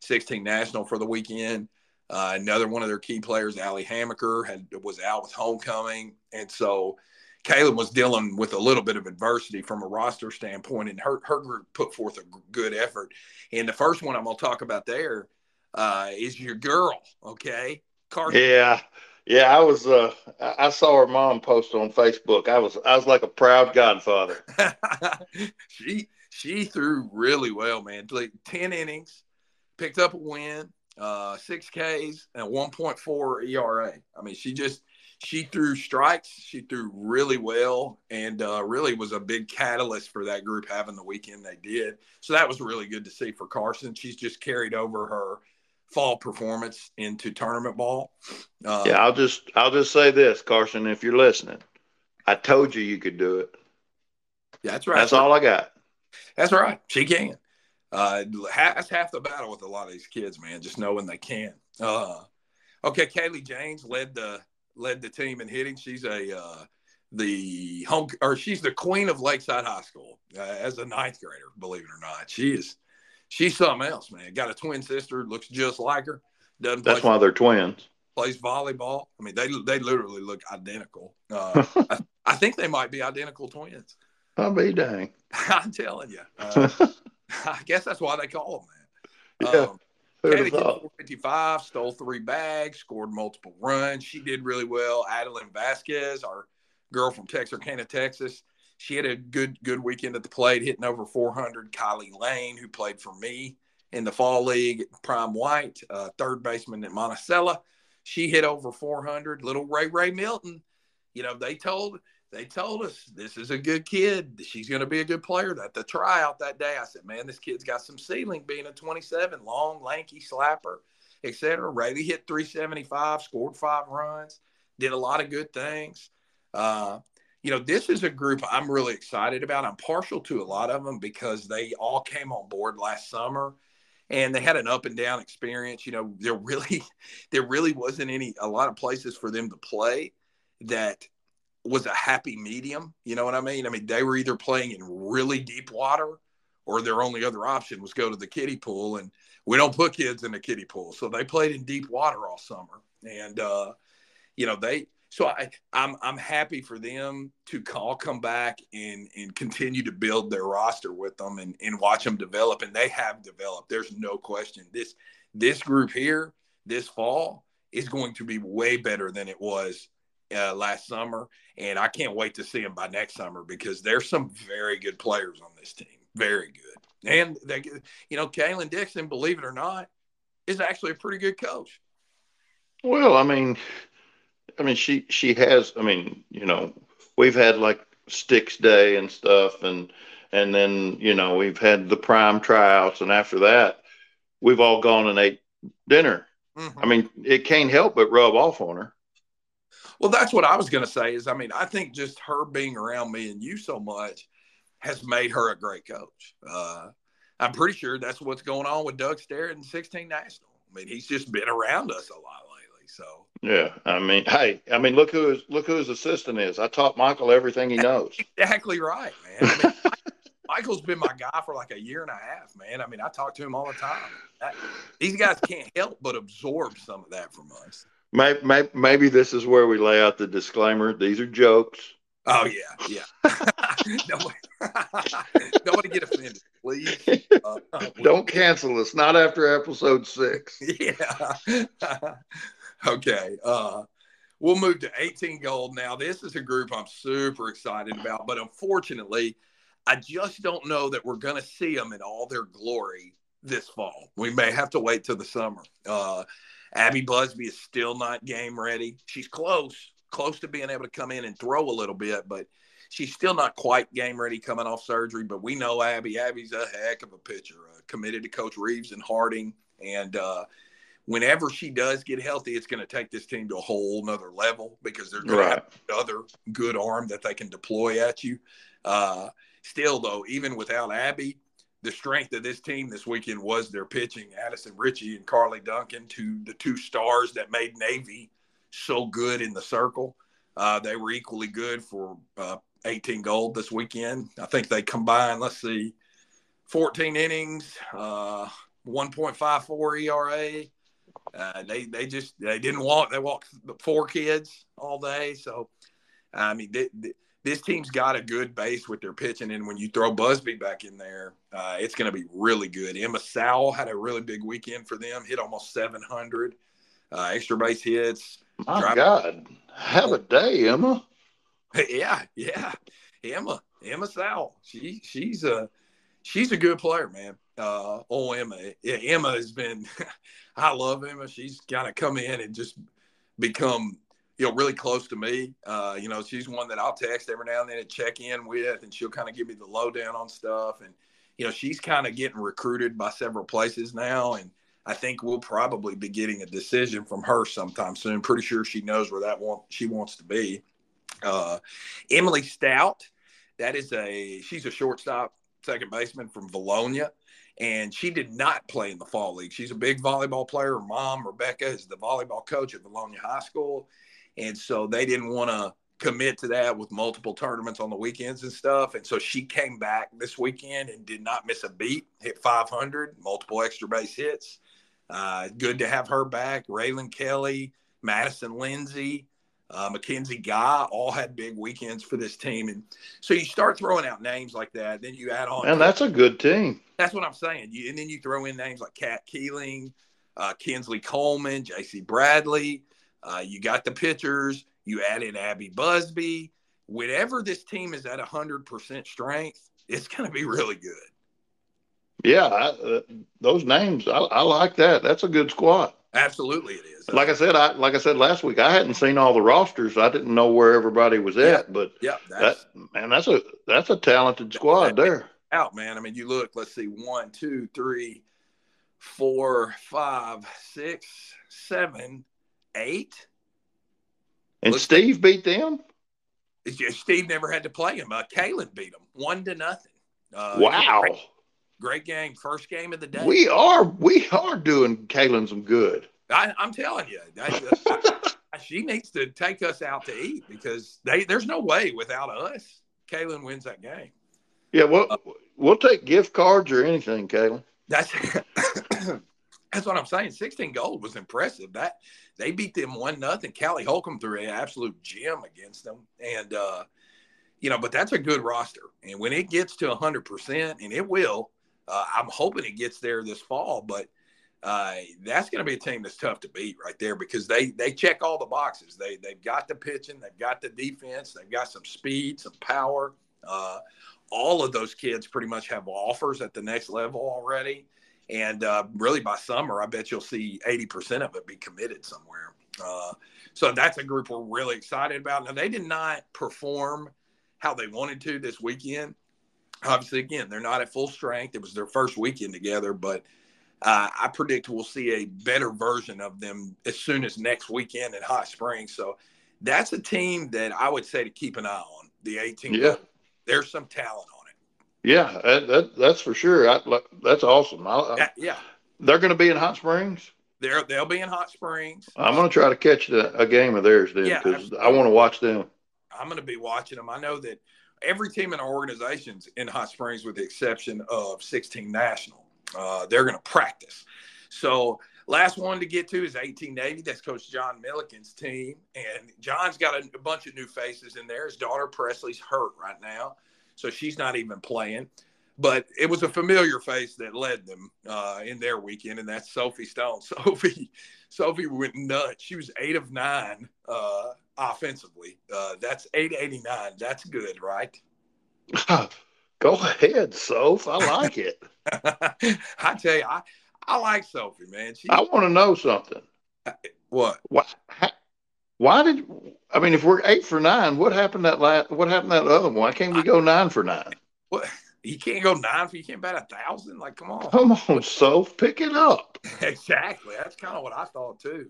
16 national for the weekend. Uh, another one of their key players, Ali Hamaker, had was out with homecoming, and so Kaylin was dealing with a little bit of adversity from a roster standpoint, and her, her group put forth a good effort. And the first one I'm going to talk about there uh, is your girl, okay? Carson. Yeah. Yeah, I was. Uh, I saw her mom post on Facebook. I was. I was like a proud godfather. she she threw really well, man. Like ten innings, picked up a win, uh, six Ks, and one point four ERA. I mean, she just she threw strikes. She threw really well and uh, really was a big catalyst for that group having the weekend they did. So that was really good to see for Carson. She's just carried over her fall performance into tournament ball. Uh, yeah, I'll just I'll just say this, Carson, if you're listening, I told you you could do it. Yeah, That's right. That's all I got. That's right. She can. Uh, that's half the battle with a lot of these kids, man. Just knowing they can. Uh, okay, Kaylee James led the led the team in hitting. She's a uh, the home or she's the queen of Lakeside High School uh, as a ninth grader. Believe it or not, she is she's something else, man. Got a twin sister, looks just like her. Doesn't That's why they're twins. Plays volleyball. I mean, they they literally look identical. Uh, I, I, think they might be identical twins. I'll be dang. I'm telling you. Uh, I guess that's why they call them that. Yeah. Um, Katie 455, stole three bags, scored multiple runs. She did really well. Adeline Vasquez, our girl from Texarkana, Texas, she had a good good weekend at the plate, hitting over 400. Kylie Lane, who played for me in the fall league, Prime White, uh, third baseman at Monticello, she hit over 400. Little Ray Ray Milton, you know, they told they told us this is a good kid. She's going to be a good player. That the tryout that day, I said, man, this kid's got some ceiling being a 27, long, lanky slapper, etc. Rayleigh hit 375, scored five runs, did a lot of good things. Uh, you know, this is a group I'm really excited about. I'm partial to a lot of them because they all came on board last summer and they had an up and down experience. You know, there really, there really wasn't any, a lot of places for them to play that was a happy medium. You know what I mean? I mean, they were either playing in really deep water or their only other option was go to the kiddie pool. And we don't put kids in the kiddie pool. So they played in deep water all summer. And, uh, you know, they, so I, I'm, I'm happy for them to all come back and, and continue to build their roster with them and, and watch them develop. And they have developed. There's no question. This, this group here this fall is going to be way better than it was uh, last summer, and I can't wait to see them by next summer because there's some very good players on this team, very good. And they, you know, Kaylin Dixon, believe it or not, is actually a pretty good coach. Well, I mean, I mean, she she has. I mean, you know, we've had like Sticks Day and stuff, and and then you know we've had the prime tryouts, and after that, we've all gone and ate dinner. Mm-hmm. I mean, it can't help but rub off on her. Well, that's what I was going to say. Is I mean, I think just her being around me and you so much has made her a great coach. Uh, I'm pretty sure that's what's going on with Doug Sterritt and 16 National. I mean, he's just been around us a lot lately. So yeah, I mean, hey, I mean, look who his look who his assistant is. I taught Michael everything he knows. exactly right, man. I mean, Michael's been my guy for like a year and a half, man. I mean, I talk to him all the time. That, these guys can't help but absorb some of that from us. Maybe, maybe this is where we lay out the disclaimer. These are jokes. Oh yeah, yeah. nobody, nobody get offended, please. Uh, Don't cancel us. Not after episode six. Yeah. okay. Uh, we'll move to 18 gold now. This is a group I'm super excited about, but unfortunately, I just don't know that we're going to see them in all their glory this fall. We may have to wait till the summer. Uh, Abby Busby is still not game ready. She's close, close to being able to come in and throw a little bit, but she's still not quite game ready coming off surgery. But we know Abby. Abby's a heck of a pitcher, uh, committed to Coach Reeves and Harding. And uh, whenever she does get healthy, it's going to take this team to a whole nother level because they're going right. to have another good arm that they can deploy at you. Uh, Still, though, even without Abby, the strength of this team this weekend was their pitching. Addison Ritchie and Carly Duncan, to the two stars that made Navy so good in the circle. Uh, they were equally good for uh, 18 gold this weekend. I think they combined, let's see, 14 innings, uh, 1.54 ERA. Uh, they they just they didn't walk. They walked four kids all day. So I mean, they, they, this team's got a good base with their pitching, and when you throw Busby back in there, uh, it's going to be really good. Emma Sowell had a really big weekend for them, hit almost 700 uh, extra base hits. My Drive- God, have a day, Emma. Yeah, yeah, Emma, Emma Sowell. She she's a she's a good player, man. Uh, oh, Emma, yeah, Emma has been. I love Emma. She's kind of come in and just become you know, really close to me. Uh, you know, she's one that I'll text every now and then and check in with, and she'll kind of give me the lowdown on stuff. And you know, she's kind of getting recruited by several places now, and I think we'll probably be getting a decision from her sometime soon. Pretty sure she knows where that want she wants to be. Uh, Emily Stout, that is a she's a shortstop, second baseman from Vilonia and she did not play in the fall league. She's a big volleyball player. Her mom, Rebecca, is the volleyball coach at Vilonia High School. And so they didn't want to commit to that with multiple tournaments on the weekends and stuff. And so she came back this weekend and did not miss a beat, hit 500, multiple extra base hits. Uh, good to have her back. Raylan Kelly, Madison Lindsay, uh, Mackenzie Guy all had big weekends for this team. And so you start throwing out names like that. Then you add on. And that's a good team. That's what I'm saying. You, and then you throw in names like Kat Keeling, uh, Kinsley Coleman, J.C. Bradley. Uh, you got the pitchers. You added Abby Busby. Whenever this team is at 100% strength, it's going to be really good. Yeah, I, uh, those names, I, I, like that. That's a good squad. Absolutely, it is. Like I said, I like I said last week, I hadn't seen all the rosters. I didn't know where everybody was at, yeah, but yeah, that's, that man, that's a that's a talented squad there. Out, man. I mean, you look. Let's see, one, two, three, four, five, six, seven, eight. And Steve beat them. Steve never had to play him. Uh, Kaylin beat him one to nothing. Uh, wow. Great, great, game. First game of the day. We are we are doing Kaylin some good. I, am telling you, she needs to take us out to eat because they, there's no way without us, Kaylin wins that game. Yeah, we'll, uh, we'll take gift cards or anything, Kaylin. That's That's what I'm saying. 16 gold was impressive. That they beat them one nothing. Callie Holcomb threw an absolute gem against them, and uh, you know, but that's a good roster. And when it gets to 100 percent, and it will, uh, I'm hoping it gets there this fall. But uh, that's going to be a team that's tough to beat right there because they they check all the boxes. They they've got the pitching, they've got the defense, they've got some speed, some power. Uh, all of those kids pretty much have offers at the next level already And uh, really, by summer, I bet you'll see 80% of it be committed somewhere. Uh, so that's a group we're really excited about. Now, they did not perform how they wanted to this weekend. Obviously, again, they're not at full strength. It was their first weekend together, but uh, I predict we'll see a better version of them as soon as next weekend in Hot Springs. So that's a team that I would say to keep an eye on. The 18. Yeah. There's some talent. Yeah, that, that that's for sure. I, that's awesome. I, I, Yeah. yeah. they're going to be in Hot Springs. They're, they'll be in Hot Springs. I'm going to try to catch the, a game of theirs then Yeah, because I want to watch them. I'm going to be watching them. I know that every team in our organization's in Hot Springs, with the exception of 16 National. Uh, they're going to practice. So, last one to get to is 18 Navy. That's Coach John Milliken's team, and John's got a, a bunch of new faces in there. His daughter Presley's hurt right now, so she's not even playing. But it was a familiar face that led them uh, in their weekend, and that's Sophie Stone. Sophie, Sophie went nuts. She was eight of nine uh, offensively. Uh, that's 889. That's good, right? Go ahead, Soph. I like it. I tell you, I, I like Sophie, man. She I want to know something. what? What? ha- why did I mean if we're eight for nine? What happened that last? What happened that other one? Why can't we go nine for nine? What? You can't go nine if you can't bat a thousand. Like, come on. Come on, Soph, pick it up. exactly. That's kind of what I thought too.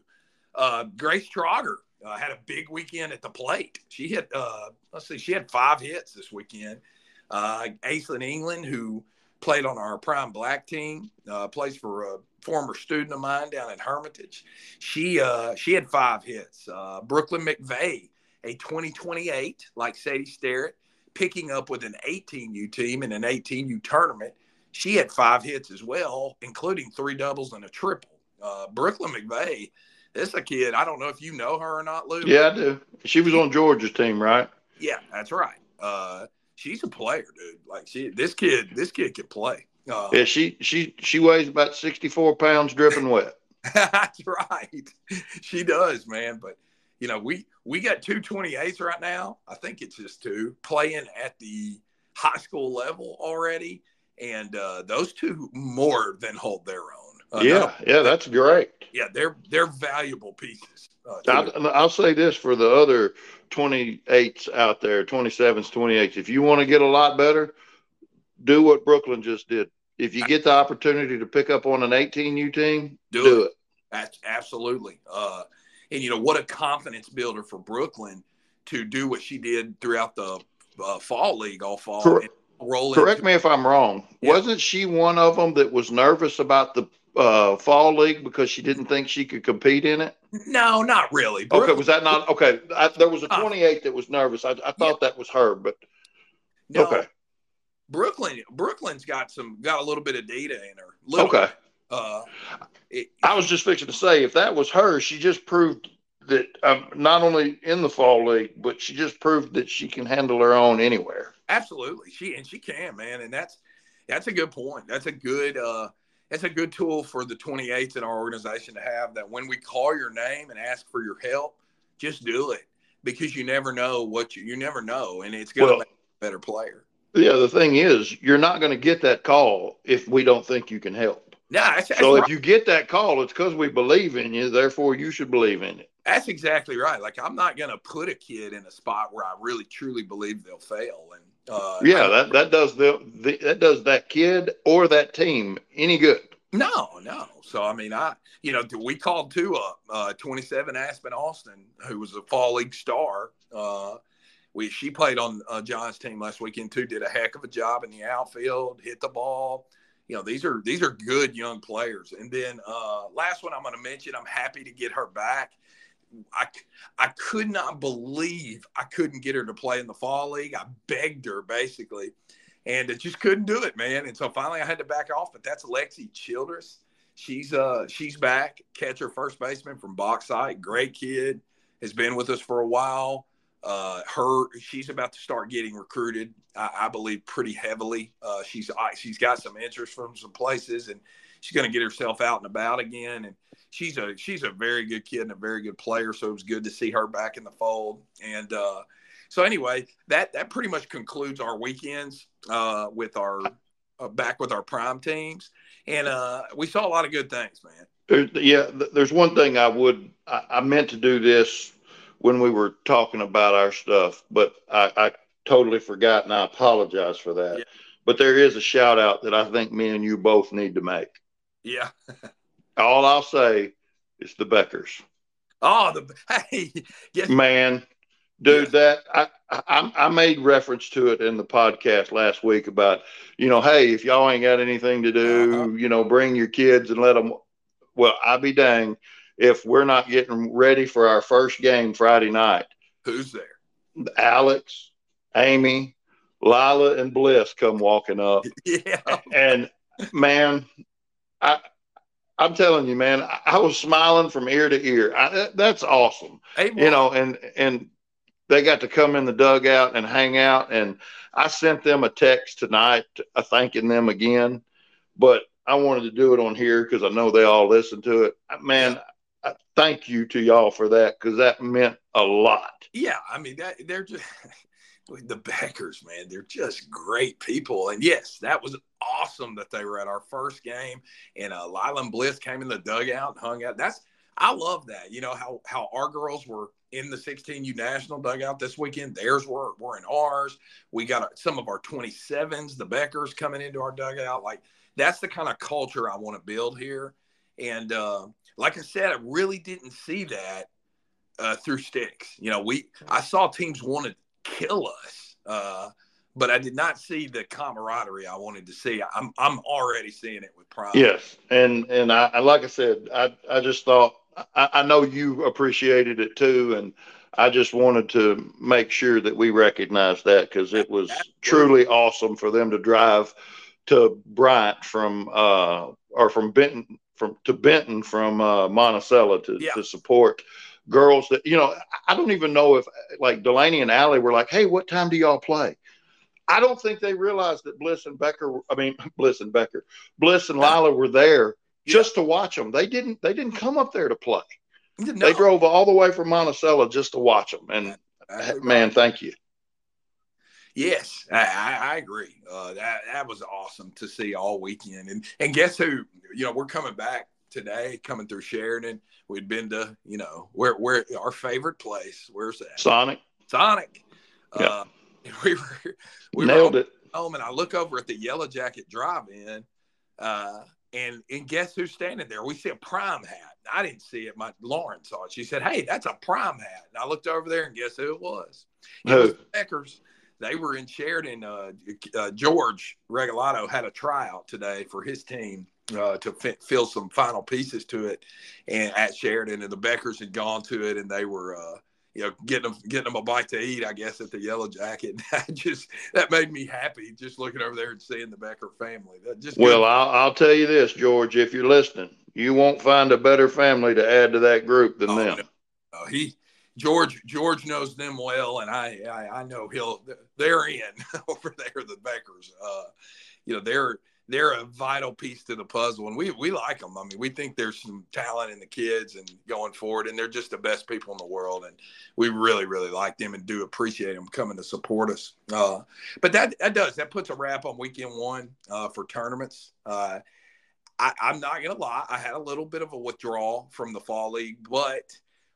Uh, Grace Trogger uh, had a big weekend at the plate. She hit, uh, let's see, she had five hits this weekend. Uh, Aislinn England, who played on our Prime Black team, uh, plays for a former student of mine down at Hermitage. She uh, she had five hits. Uh, Brooklyn McVeigh, a 2028, like Sadie Sterritt, picking up with an 18U team in an 18U tournament. She had five hits as well, including three doubles and a triple. Uh, Brooklyn McVeigh, this is a kid. I don't know if you know her or not, Lou. Yeah, I do. She was on Georgia's team, right? Yeah, that's right. Uh, she's a player, dude. Like she, this kid, this kid can play. Uh, Yeah, she she she weighs about sixty four pounds, dripping wet. that's right. She does, man. But you know, we we got two 28s right now. I think it's just two playing at the high school level already, and uh, those two more than hold their own. Uh, yeah, yeah, that's great. yeah, they're they're valuable pieces. Uh. I'll, I'll say this for the other 28s out there, 27s, 28s. If you want to get a lot better, do what Brooklyn just did. If you get the opportunity to pick up on an 18U team, Do do, it. it. That's absolutely. Uh, and you know what a confidence builder for Brooklyn to do what she did throughout the uh, fall league all fall. Cor- and roll Correct into- me if I'm wrong. Yeah. Wasn't she one of them that was nervous about the uh, fall league because she didn't think she could compete in it? No, not really. Okay, was that not okay? I, there was a Uh, 28 that was nervous. I, I thought that was her, but no, okay, Brooklyn. Brooklyn's got some got a little bit of data in her. Little okay. Uh, it, I was just fixing to say if that was her, she just proved that um, not only in the fall league, but she just proved that she can handle her own anywhere. Absolutely, she and she can, man, and that's that's a good point. That's a good uh, that's a good tool for the 28s in our organization to have. That when we call your name and ask for your help, just do it because you never know what you you never know, and it's going to Well- make you a better player. Yeah, the thing is, you're not going to get that call if we don't think you can help. No, that's, that's, So right. if you get that call, it's because we believe in you. Therefore, you should believe in it. that's exactly right. Like I'm not going to put a kid in a spot where I really truly believe they'll fail, and uh, Yeah, that that does the, the that does that kid or that team any good. No, no. So I mean, I you know we called two up, uh, 27 Aspen Austin, who was a fall league star. Uh, we she played on uh, John's team last weekend too. Did a heck of a job in the outfield, hit the ball. You know, these are these are good young players. And then uh, last one I'm going to mention, I'm happy to get her back. I, I could not believe I couldn't get her to play in the fall league. I begged her basically, and it just couldn't do it, man. And so finally I had to back off. But that's Lexi Childress. She's uh she's back, catcher first baseman from Bauxite. Great kid, has been with us for a while. Uh, her she's about to start getting recruited, I, I believe, pretty heavily. Uh, she's she's got some interest from some places, and she's going to get herself out and about again. And she's a she's a very good kid and a very good player. So it was good to see her back in the fold. And uh, so anyway, that that pretty much concludes our weekends uh, with our uh, back with our prime teams, and uh, we saw a lot of good things, man. Yeah, there's one thing I would I, meant to do this when we were talking about our stuff, but I, I totally forgot, and I apologize for that. Yeah. But there is a shout out that I think me and you both need to make. Yeah. All I'll say is the Beckers. Oh, the hey, man, dude, that I, I I made reference to it in the podcast last week about you know, hey, if y'all ain't got anything to do, uh-huh. you know, bring your kids and let them. Well, I be dang if we're not getting ready for our first game Friday night. Who's there? Alex, Amy, Lila, and Bliss come walking up. Yeah, and man, I I'm telling you, man, I, was smiling from ear to ear. I, that's awesome. Hey, you know, and and they got to come in the dugout and hang out. And I sent them a text tonight, thanking them again. But I wanted to do it on here because I know they all listen to it. Man, thank you to y'all for that because that meant a lot. Yeah, I mean that they're just the Beckers, man, they're just great people. And yes, that was awesome that they were at our first game and uh, Lylan Bliss came in the dugout and hung out. That's I love that. You know how how our girls were in the 16U national dugout this weekend. Theirs were were in ours. We got some of our 27s, the Beckers, coming into our dugout. Like that's the kind of culture I want to build here. And uh, like I said, I really didn't see that uh, through sticks. You know, we I saw teams want to kill us. Uh, but I did not see the camaraderie I wanted to see. I'm I'm already seeing it with pride. Yes, and and I like I said, I I just thought I, I know you appreciated it too, and I just wanted to make sure that we recognize that because it was Absolutely. truly awesome for them to drive to Bryant from uh or from Benton from to Benton from uh, Monticello to yeah. to support girls that you know I don't even know if like Delaney and Allie were like, hey, what time do y'all play? I don't think they realized that Bliss and Becker, I mean Bliss and Becker, Bliss and Lila were there yeah. just to watch them. They didn't they didn't come up there to play. No. They drove all the way from Monticello just to watch them. And man, thank you. Yes, I, I agree. Uh, that that was awesome to see all weekend. And and guess who? You know, we're coming back today, coming through Sheridan. We'd been to, you know, where where our favorite place. Where's that? Sonic. Sonic. Yeah. Uh, we were we nailed were it. Home, and I look over at the Yellow Jacket Drive-In, uh, and and guess who's standing there? We see a prime hat. I didn't see it. My Lauren saw it. She said, "Hey, that's a prime hat." And I looked over there, and guess who it was? It who? was Beckers. They were in Sheridan. Uh, uh, George Regalado had a tryout today for his team uh, to f- fill some final pieces to it, and at Sheridan, and the Beckers had gone to it, and they were, uh, you know, getting them getting them a bite to eat, I guess, at the Yellow Jacket. That just that made me happy just looking over there and seeing the Becker family. That just well, I'll, I'll tell you this, George, if you're listening, you won't find a better family to add to that group than oh, them. No. No, he George George knows them well, and I I, I know he'll they're in over there. The Beckers, uh, you know, they're they're a vital piece to the puzzle, and we we like them. I mean, we think there's some talent in the kids and going forward, and they're just the best people in the world, and we really really like them and do appreciate them coming to support us. Uh, but that that does that puts a wrap on weekend one uh, for tournaments. Uh, I, I'm not gonna lie, I had a little bit of a withdrawal from the fall league, but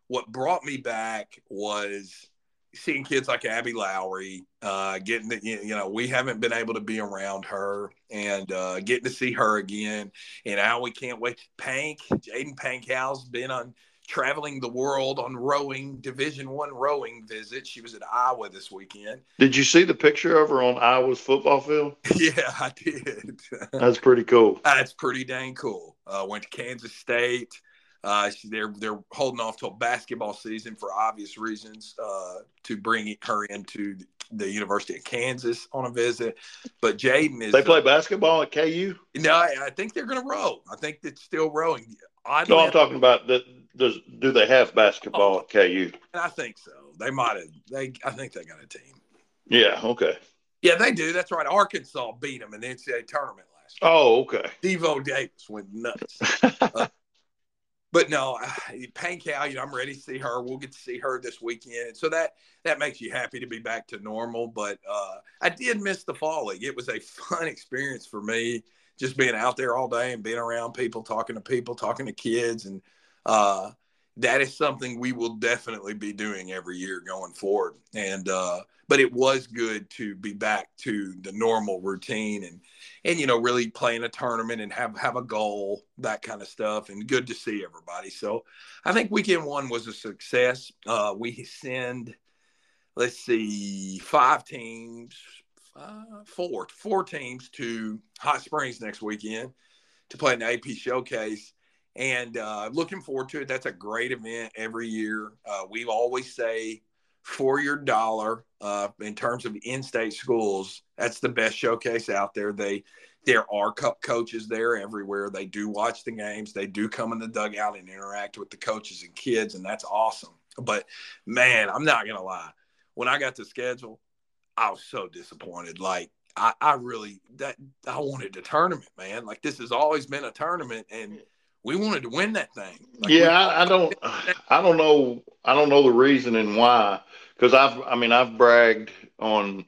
what brought me back was seeing kids like Abby Lowry, uh, getting the, you know, we haven't been able to be around her and uh, getting to see her again. And now we can't wait. Pank, Jaden Pankow's been on traveling the world on rowing, Division One rowing visit. She was at Iowa this weekend. Did you see the picture of her on Iowa's football field? Yeah, I did. That's pretty cool. That's pretty dang cool. Uh, went to Kansas State. Uh, they're they're holding off till basketball season for obvious reasons uh, to bring her into the University of Kansas on a visit. But Jaden is they play uh, basketball at KU. No, I, I think they're going to row. I think it's still rowing. Oddly no, I'm talking about that. Does do they have basketball oh, at KU? I think so. They might have. They I think they got a team. Yeah. Okay. Yeah, they do. That's right. Arkansas beat them in the NCAA tournament last year. Oh, okay. Devo Davis went nuts. uh, but no, Payne Cal, you know, I'm ready to see her. We'll get to see her this weekend, so that that makes you happy to be back to normal. But uh, I did miss the fall league. It was a fun experience for me, just being out there all day and being around people, talking to people, talking to kids, and uh, that is something we will definitely be doing every year going forward. And uh, but it was good to be back to the normal routine and and you know really playing a tournament and have have a goal that kind of stuff and good to see everybody. So I think weekend one was a success. Uh, we send let's see five teams, uh, four four teams to Hot Springs next weekend to play the AP Showcase and uh, looking forward to it. That's a great event every year. Uh, we always say for your dollar uh, in terms of in-state schools, that's the best showcase out there. They there are co- coaches there everywhere. They do watch the games. They do come in the dugout and interact with the coaches and kids, and that's awesome. But man, I'm not gonna lie. When I got the schedule, I was so disappointed. Like I, I really that I wanted a tournament, man. Like this has always been a tournament, and we wanted to win that thing. Like yeah, I, I, don't, I don't know, I don't know the reasoning why, because I've, I mean, I've bragged on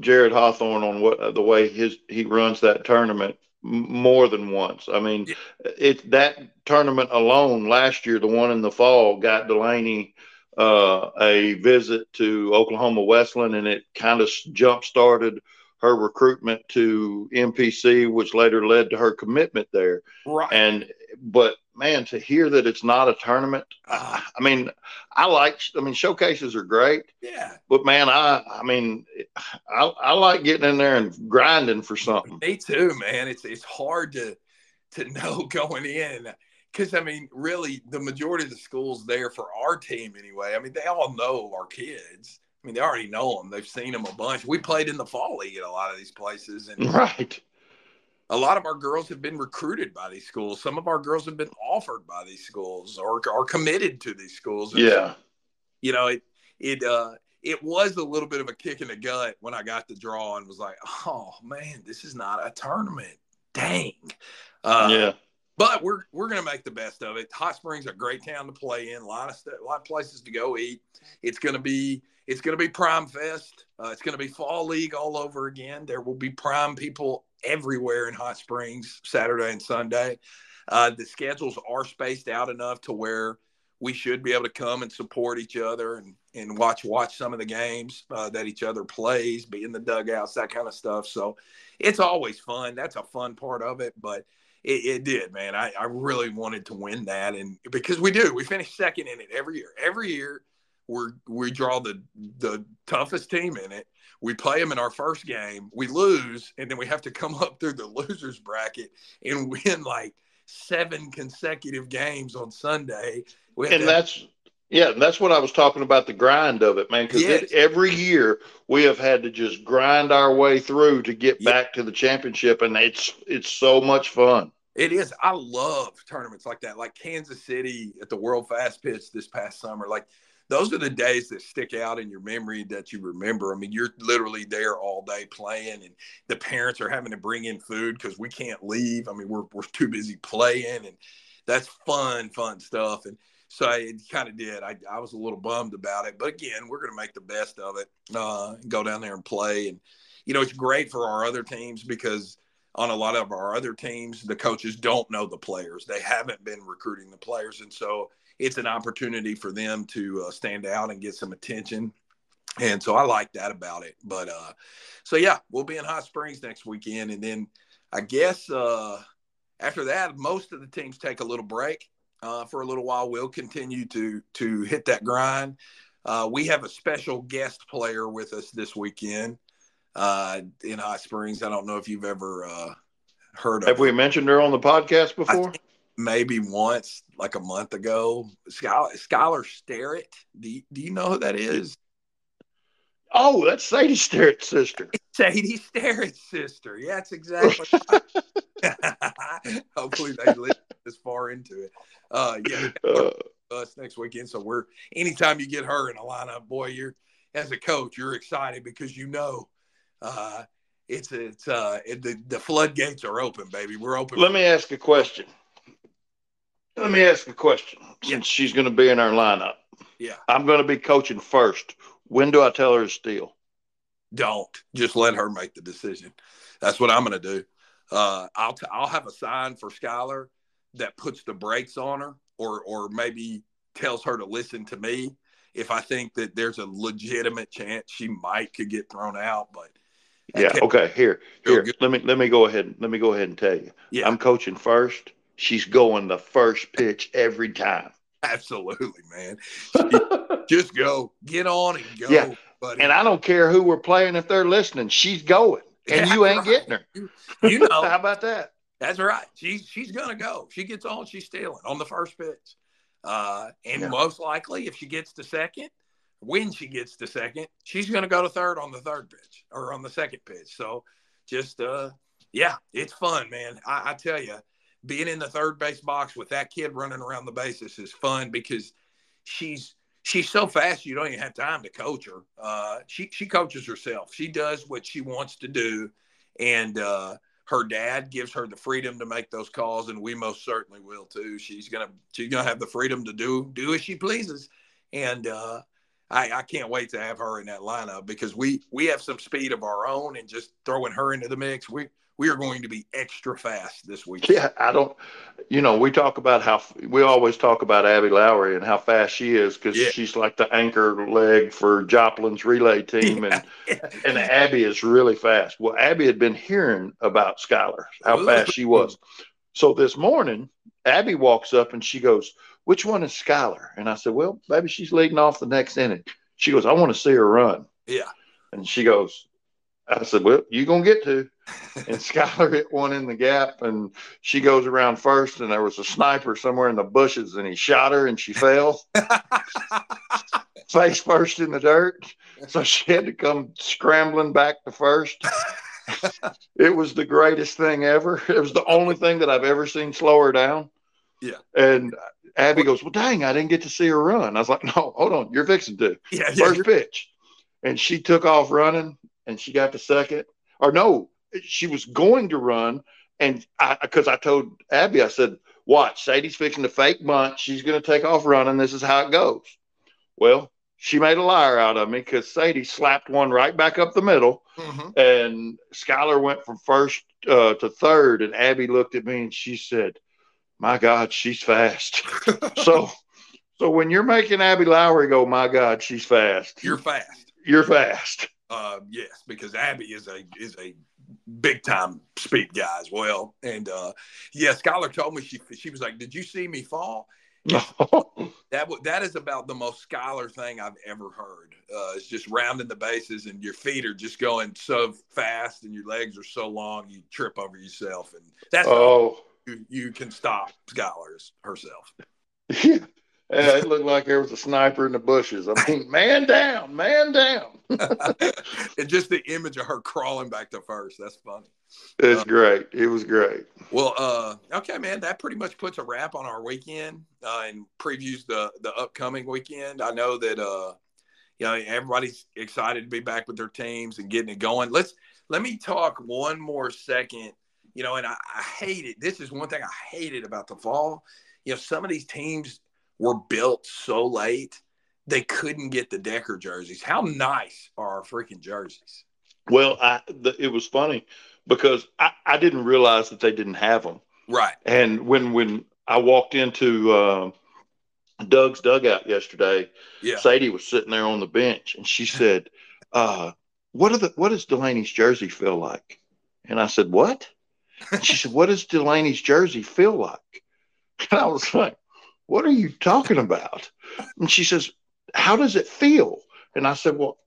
Jared Hawthorne on what the way his he runs that tournament more than once. I mean, yeah. it that tournament alone last year, the one in the fall, got Delaney uh, a visit to Oklahoma Wesleyan, and it kind of jump started her recruitment to MPC, which later led to her commitment there. Right. And but man, to hear that it's not a tournament, I, ah. I mean, I like. I mean, showcases are great. Yeah. But man, I I mean, I, I like getting in there and grinding for something. Me too, man. It's it's hard to to know going in because I mean, really, the majority of the schools there for our team anyway. I mean, they all know our kids. I mean, they already know them. They've seen them a bunch. We played in the fall league at a lot of these places, and right. A lot of our girls have been recruited by these schools. Some of our girls have been offered by these schools or are committed to these schools. And yeah. You know, it it uh it was a little bit of a kick in the gut when I got the draw and was like, oh man, this is not a tournament. Dang. Uh, yeah. But we're we're gonna make the best of it. Hot Springs a great town to play in. A lot of st- a lot of places to go eat. It's gonna be it's going to be Prime Fest. Uh, it's going to be Fall League all over again. There will be Prime people everywhere in Hot Springs Saturday and Sunday. Uh, the schedules are spaced out enough to where we should be able to come and support each other and, and watch watch some of the games uh, that each other plays, be in the dugouts, that kind of stuff. So it's always fun. That's a fun part of it. But it, it did, man. I, I really wanted to win that, and because we do, we finish second in it every year. Every year we we draw the the toughest team in it. We play them in our first game. We lose, and then we have to come up through the losers bracket and win like seven consecutive games on Sunday. and to, that's yeah, that's what I was talking about the grind of it, man. Because yes. every year we have had to just grind our way through to get back to the championship, and it's it's so much fun. It is. I love tournaments like that, like Kansas City at the World Fast Pitch this past summer. Like those are the days that stick out in your memory that you remember. I mean, you're literally there all day playing, and the parents are having to bring in food because we can't leave. I mean, we're we're too busy playing, and that's fun, fun stuff. And so it kind of did. I, I was a little bummed about it, but again, we're going to make the best of it. Uh, go down there and play, and you know, it's great for our other teams because on a lot of our other teams, the coaches don't know the players. They haven't been recruiting the players, and so it's an opportunity for them to uh, stand out and get some attention. And so I like that about it. But uh, so yeah, we'll be in Hot Springs next weekend, and then I guess uh, after that, most of the teams take a little break uh, for a little while. We'll continue to to hit that grind. Uh, we have a special guest player with us this weekend uh, in Hot Springs. I don't know if you've ever uh, heard of. Have we mentioned her on the podcast before? Maybe once, like a month ago. Skylar, Skylar Sterritt. Do you, do you know who that is? Oh, that's Sadie Sterritt's sister. Sadie Sterritt's sister. Yeah, that's exactly. Hopefully they live this far into it. Uh, yeah, uh, us next weekend. So we're anytime you get her in a lineup, boy, you're as a coach, you're excited because you know uh, it's it's uh, it, the the floodgates are open, baby. We're open. Let me ask a question Let me ask a question. Since she's going to be in our lineup, Yeah. I'm going to be coaching first. When do I tell her to steal? Don't just let her make the decision. That's what I'm going to do. Uh, I'll t- I'll have a sign for Skylar that puts the brakes on her, or or maybe tells her to listen to me if I think that there's a legitimate chance she might could get thrown out. But Yeah. Okay. Here, here. Let me let me go ahead. Let me go ahead and tell you. yeah, I'm coaching first. She's going the first pitch every time. absolutely, man. Just go, get on and go, Yeah. buddy. And I don't care who we're playing if they're listening. She's going, and Yeah, you ain't right. getting her. You, you know, How about that? That's right. She's she's gonna go. She gets on, she's stealing on the first pitch. Uh, and Yeah. most likely, if she gets to second, when she gets to second, she's gonna go to third on the third pitch or on the second pitch. So, just uh, yeah, it's fun, man. I, I tell you, being in the third base box with that kid running around the bases is fun because she's she's so fast you don't even have time to coach her. Uh, she she coaches herself. She does what she wants to do, and uh, her dad gives her the freedom to make those calls, and we most certainly will too. She's gonna she's gonna have the freedom to do do as she pleases, and uh, I, I can't wait to have her in that lineup because we we have some speed of our own, and just throwing her into the mix, we we are going to be extra fast this week. Yeah, I don't. You know, we talk about how we always talk about Abby Lowry and how fast she is because Yeah. she's like the anchor leg for Joplin's relay team, and and Abby is really fast. Well, Abby had been hearing about Skylar, how fast she was. So this morning, Abby walks up and she goes, "Which one is Skylar?" And I said, "Well, maybe she's leading off the next inning." She goes, "I want to see her run." yeah. And she goes, I said, Well, you gonna get to. And Skylar hit one in the gap and she goes around first and there was a sniper somewhere in the bushes and he shot her and she fell face first in the dirt. So she had to come scrambling back to first. it was the greatest thing ever. It was the only thing that I've ever seen slow her down. Yeah. And Abby goes, Well, dang, I didn't get to see her run. I was like, No, hold on, you're fixing to yeah, yeah, first pitch. And she took off running and she got to second. Or no, she was going to run. And I, because I told Abby, I said, watch, Sadie's fixing to fake bunt. She's going to take off running. This is how it goes. Well, she made a liar out of me because Sadie slapped one right back up the middle. Mhm. And Skylar went from first uh, to third. And Abby looked at me and she said, my God, she's fast. so, so when you're making Abby Lowry go, my God, she's fast. You're fast. You're fast. Uh, yes, because Abby is a is a big time speed guy as well. And uh, yeah, Skylar told me she she was like, "Did you see me fall?" That that is about the most Skylar thing I've ever heard. Uh, it's just rounding the bases and your feet are just going so fast and your legs are so long you trip over yourself and that's oh, you, you can stop Skylar's herself. yeah. Yeah, it looked like there was a sniper in the bushes. I mean, man down, man down. and just the image of her crawling back to first. That's funny. It's great. It was great. Well, uh, okay, man, that pretty much puts a wrap on our weekend uh, and previews the the upcoming weekend. I know that uh, you know everybody's excited to be back with their teams and getting it going. Let's let me talk one more second. You know, and I, I hate it. This is one thing I hated about the fall. You know, some of these teams were built so late they couldn't get the Decker jerseys. How nice are our freaking jerseys? Well, I the, it was funny because I, I didn't realize that they didn't have them. Right. And when when I walked into uh, Doug's dugout yesterday, Yeah. Sadie was sitting there on the bench, and she said, uh, "What are the what does Delaney's jersey feel like?" And I said, "What?" And she said, "What does Delaney's jersey feel like?" And I was like, "What are you talking about?" And she says, "How does it feel?" And I said, "Well,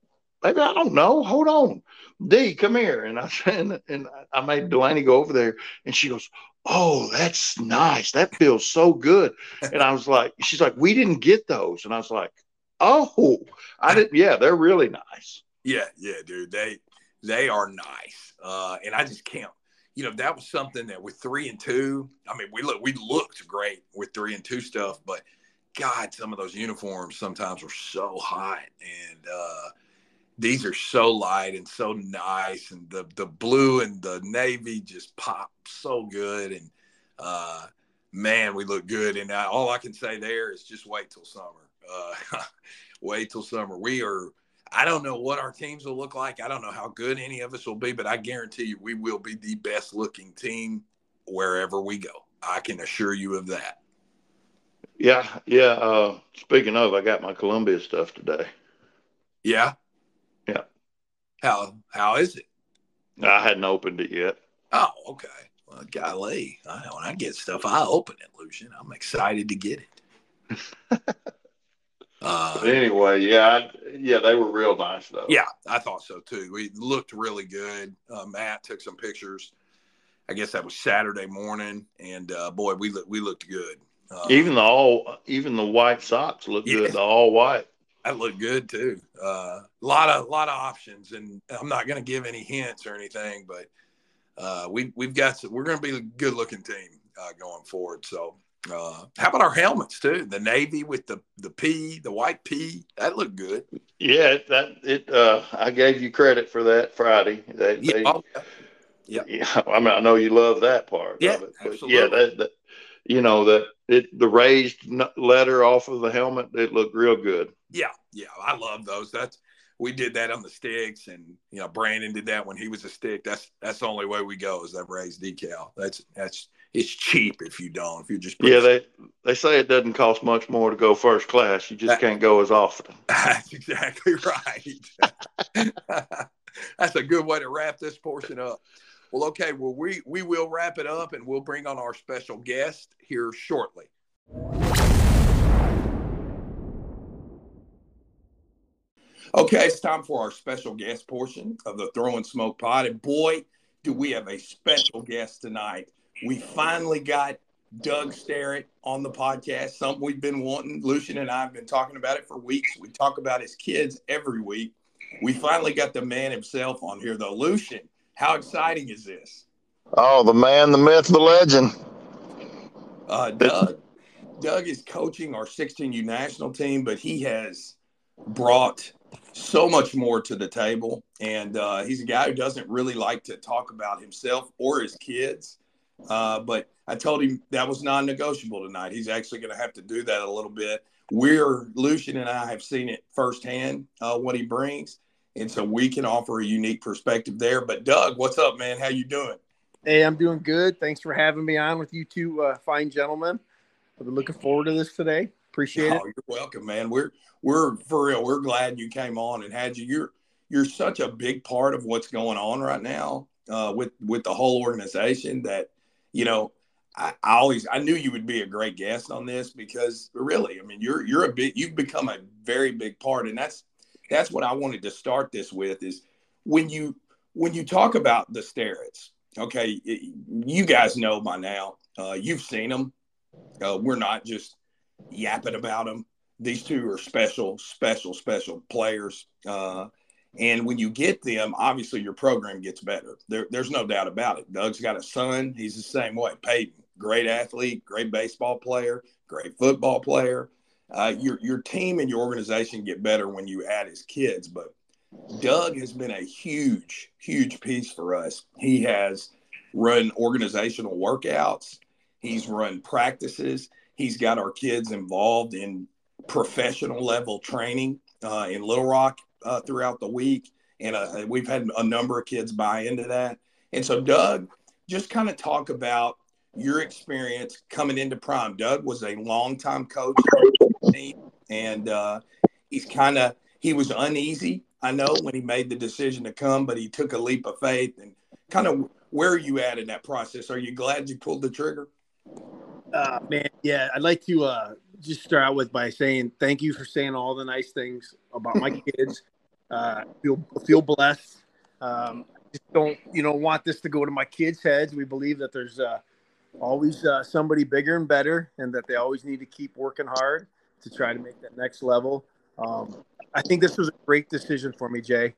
baby, I don't know. Hold on, D, come here." And I said, and I made Delaney go over there, and she goes, "Oh, that's nice. That feels so good." And I was like, "She's like, we didn't get those," and I was like, "Oh, I didn't. Yeah, they're really nice." Yeah, yeah, dude. They they are nice. Uh, and I just can't. You know, that was something that with three and two. I mean, we look we looked great with three and two stuff, but God, some of those uniforms sometimes were so hot, and uh, these are so light and so nice, and the the blue and the navy just pop so good, and uh, man, we look good. And uh, all I can say there is just wait till summer. Uh, wait till summer. We are. I don't know what our teams will look like. I don't know how good any of us will be, but I guarantee you we will be the best looking team wherever we go. I can assure you of that. Yeah, yeah. Uh, speaking of, I got my Columbia stuff today. Yeah. Yeah. How how is it? I hadn't opened it yet. Oh, okay. Well, golly, I, when I get stuff, I open it, Lucien. I'm excited to get it. uh, but anyway, yeah, I, yeah, they were real nice though. Yeah, I thought so too. We looked really good. Uh, Matt took some pictures. I guess that was Saturday morning, and uh, boy, we look, we looked good. Uh, even the all, even the white socks look yeah, good. The all white. That looked good too. A uh, lot of lot of options, and I'm not going to give any hints or anything, but uh, we we've got some, we're going to be a good looking team uh, going forward. So, uh, how about our helmets too? The navy with the the P, the white P, that looked good. Yeah, that it. Uh, I gave you credit for that Friday. They, yeah. They, oh, yeah. yeah. I mean, I know you love that part. Yeah, of it, absolutely. yeah, that, that you know that it the raised letter off of the helmet it looked real good yeah yeah i love those that's we did that on the sticks and you know brandon did that when he was a stick that's that's the only way we go is that raised decal that's that's it's cheap if you don't if you just yeah they they say it doesn't cost much more to go first class you just that, can't go as often that's exactly right that's a good way to wrap this portion up well, okay. Well, we we will wrap it up, and we'll bring on our special guest here shortly. Okay, it's time for our special guest portion of the Throwin Smoke Pod. And boy, do we have a special guest tonight. We finally got Doug Sterritt on the podcast, something we've been wanting. Lucien and I have been talking about it for weeks. We talk about his kids every week. We finally got the man himself on here, though. Lucien, how exciting is this? Oh, the man, the myth, the legend. Uh, Doug, Doug is coaching our 16U national team, but he has brought so much more to the table. And uh, he's a guy who doesn't really like to talk about himself or his kids. Uh, but I told him that was non negotiable tonight. He's actually going to have to do that a little bit. We're, Lucien and I have seen it firsthand, uh, what he brings and so we can offer a unique perspective there. But Doug, what's up, man? How you doing? Hey, I'm doing good. Thanks for having me on with you two uh, fine gentlemen. I've been looking forward to this today. Appreciate oh, it. You're welcome, man. We're we're for real. We're glad you came on and had you. You're you're such a big part of what's going on right now uh, with with the whole organization. That you know, I, I, always I knew you would be a great guest on this because really, I mean, you're you're a bit you've become a very big part, and that's that's what I wanted to start this with is when you when you talk about the Sterritts, okay, it, you guys know by now, uh, you've seen them. Uh, we're not just yapping about them. These two are special, special, special players. Uh, and when you get them, obviously your program gets better. There, there's no doubt about it. Doug's got a son. He's the same way. Peyton, great athlete, great baseball player, great football player uh, your your team and your organization get better when you add his kids. But Doug has been a huge, huge piece for us. He has run organizational workouts. He's run practices. He's got our kids involved in professional level training uh, in Little Rock uh, throughout the week, and uh, we've had a number of kids buy into that. And so, Doug, just kind of talk about your experience coming into Prime. Doug was a longtime coach and uh, he's kind of he was uneasy. I know when he made the decision to come, but he took a leap of faith. And kind of where are you at in that process? Are you glad you pulled the trigger? Uh, man, yeah, I'd like to uh, just start out with by saying thank you for saying all the nice things about my kids. Uh, feel feel blessed. Um, just don't you know want this to go to my kids' heads. We believe that there's uh, always uh, somebody bigger and better, and that they always need to keep working hard to try to make that next level. Um, I think this was a great decision for me, Jay.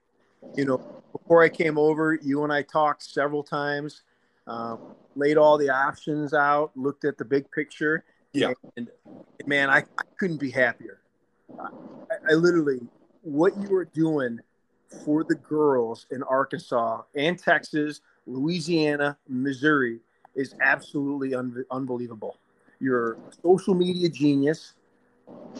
You know, before I came over, you and I talked several times, um, laid all the options out, looked at the big picture. Yeah. And, and man, I, I, couldn't be happier. I, I literally, what you are doing for the girls in Arkansas and Texas, Louisiana, Missouri is absolutely un- unbelievable. you're social media genius.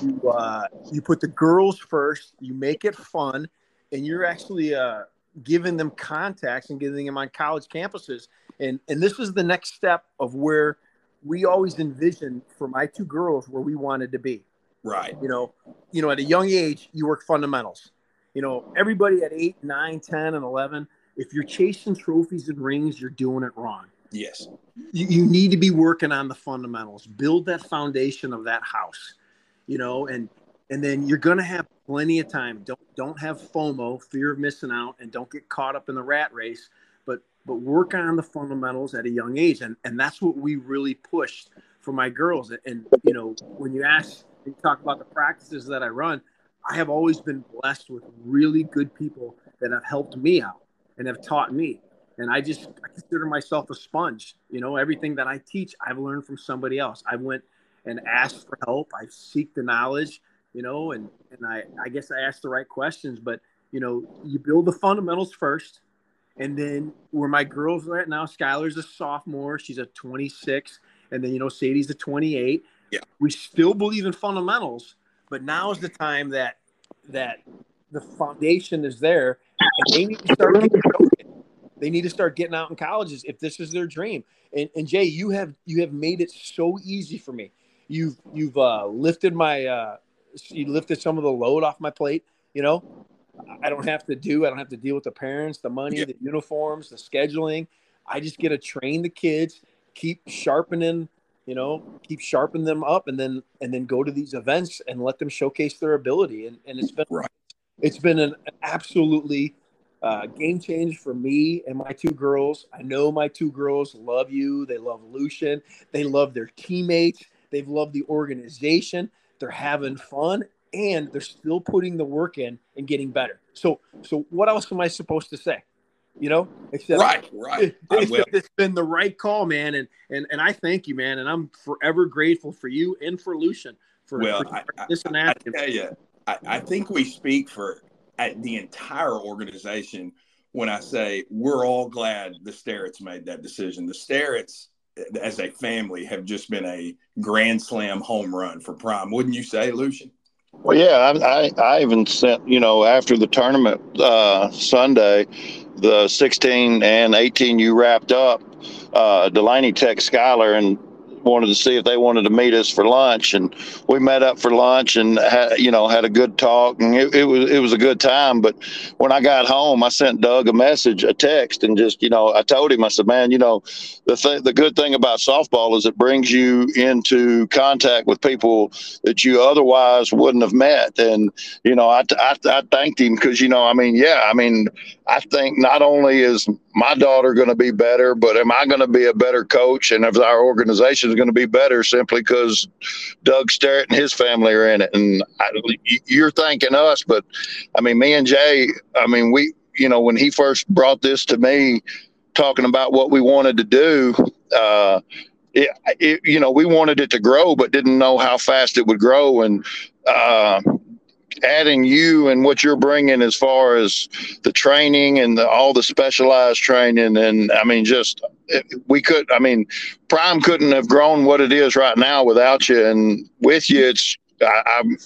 You uh, you put the girls first. You make it fun, and you're actually uh, giving them contacts and getting them on college campuses. And and this is the next step of where we always envisioned for my two girls where we wanted to be. Right. You know, you know, at a young age, you work fundamentals. You know, everybody at eight, nine, 10, and 11, if you're chasing trophies and rings, you're doing it wrong. Yes. You, you need to be working on the fundamentals, build that foundation of that house, you know, and, and then you're going to have plenty of time. Don't, don't have FOMO, fear of missing out, and don't get caught up in the rat race, but, but work on the fundamentals at a young age. And, and that's what we really pushed for my girls. And, you know, when you ask, you talk about the practices that I run, I have always been blessed with really good people that have helped me out and have taught me. And I just I consider myself a sponge. You know, everything that I teach, I've learned from somebody else. I went and asked for help. I seek the knowledge, you know, and and I I guess I asked the right questions. But you know, you build the fundamentals first, and then where my girls are at now, Skylar's a sophomore. She's a 26, and then you know Sadie's a 28. Yeah. We still believe in fundamentals, but now is the time that that the foundation is there. And they need to start getting they need to start getting out in colleges if this is their dream. And, and jay you have you have made it so easy for me. You've you've uh, lifted my uh, you lifted some of the load off my plate you know? I don't have to do i don't have to deal with the parents the money Yeah. the uniforms the scheduling. I just get to train the kids keep sharpening you know keep sharpening them up and then and then go to these events and let them showcase their ability. And, and it's been Right. it's been an absolutely uh, game change for me and my two girls. I know my two girls love you. They love Lucien. They love their teammates. They've loved the organization. They're having fun and they're still putting the work in and getting better. So so what else am i supposed to say you know except Right. Right. I will. it's been the right call, man, and and and I thank you, man, and I'm forever grateful for you and for Lucien for, Well, for I, I, this and I that. tell you, I, I think we speak for uh, the entire organization when I say we're all glad the Sterritts made that decision. The Sterritts, as a family, have just been a grand slam home run for Prime. Wouldn't you say, Lucien? Well, yeah, I, I, I even sent, you know, after the tournament uh, Sunday, the 16 and 18 you wrapped up, uh, Delaney text Skylar and wanted to see if they wanted to meet us for lunch. And we met up for lunch and, had, you know, had a good talk. And it, it was it was a good time. But when I got home, I sent Doug a message, a text, and just, you know, I told him, I said, man, you know, the, th- the good thing about softball is it brings you into contact with people that you otherwise wouldn't have met. And, you know, I, I, I thanked him because, you know, I mean, yeah, I mean, I think not only is my daughter going to be better, but am I going to be a better coach? And if our organization is going to be better simply because Doug Sterritt and his family are in it. And I, you're thanking us, but I mean, me and Jay, I mean, we, you know, when he first brought this to me, talking about what we wanted to do, uh, it, it, you know, we wanted it to grow, but didn't know how fast it would grow. And uh, adding you and what you're bringing as far as the training and the, all the specialized training, and I mean, just we could. I mean, Prime couldn't have grown what it is right now without you, and with you, it's. I, I'm.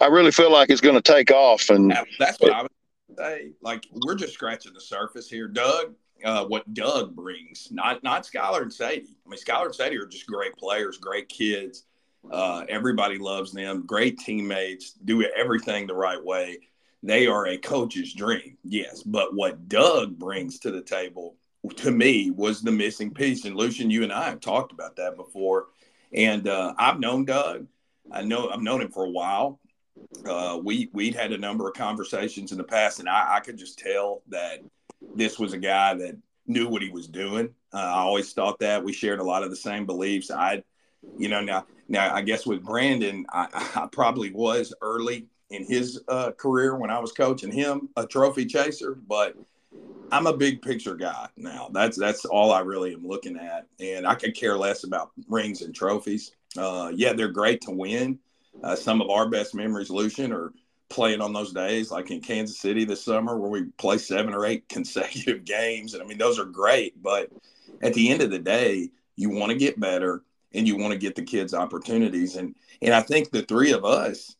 I really feel like it's going to take off, and That's what I would say. Like we're just scratching the surface here, Doug. Uh, what Doug brings, not not Skylar and Sadie. I mean, Skylar and Sadie are just great players, great kids. Uh, everybody loves them. Great teammates. Do everything the right way. They are a coach's dream, yes. But what Doug brings to the table, to me, was the missing piece. And Lucien, you and I have talked about that before. And uh, I've known Doug. I know I've known him for a while uh, we we'd had a number of conversations in the past, and I, I could just tell that this was a guy that knew what he was doing. Uh, I always thought that we shared a lot of the same beliefs. I, you know, now now I guess with Brandon, I, I probably was early in his uh, career when I was coaching him, a trophy chaser, but I'm a big picture guy now. That's that's all I really am looking at, and I could care less about rings and trophies. Uh, yeah, they're great to win. Uh, some of our best memories, Lucien, are playing on those days, like in Kansas City this summer, where we play seven or eight consecutive games. And I mean, those are great. But at the end of the day, you want to get better. And you want to get the kids opportunities. And and I think the three of us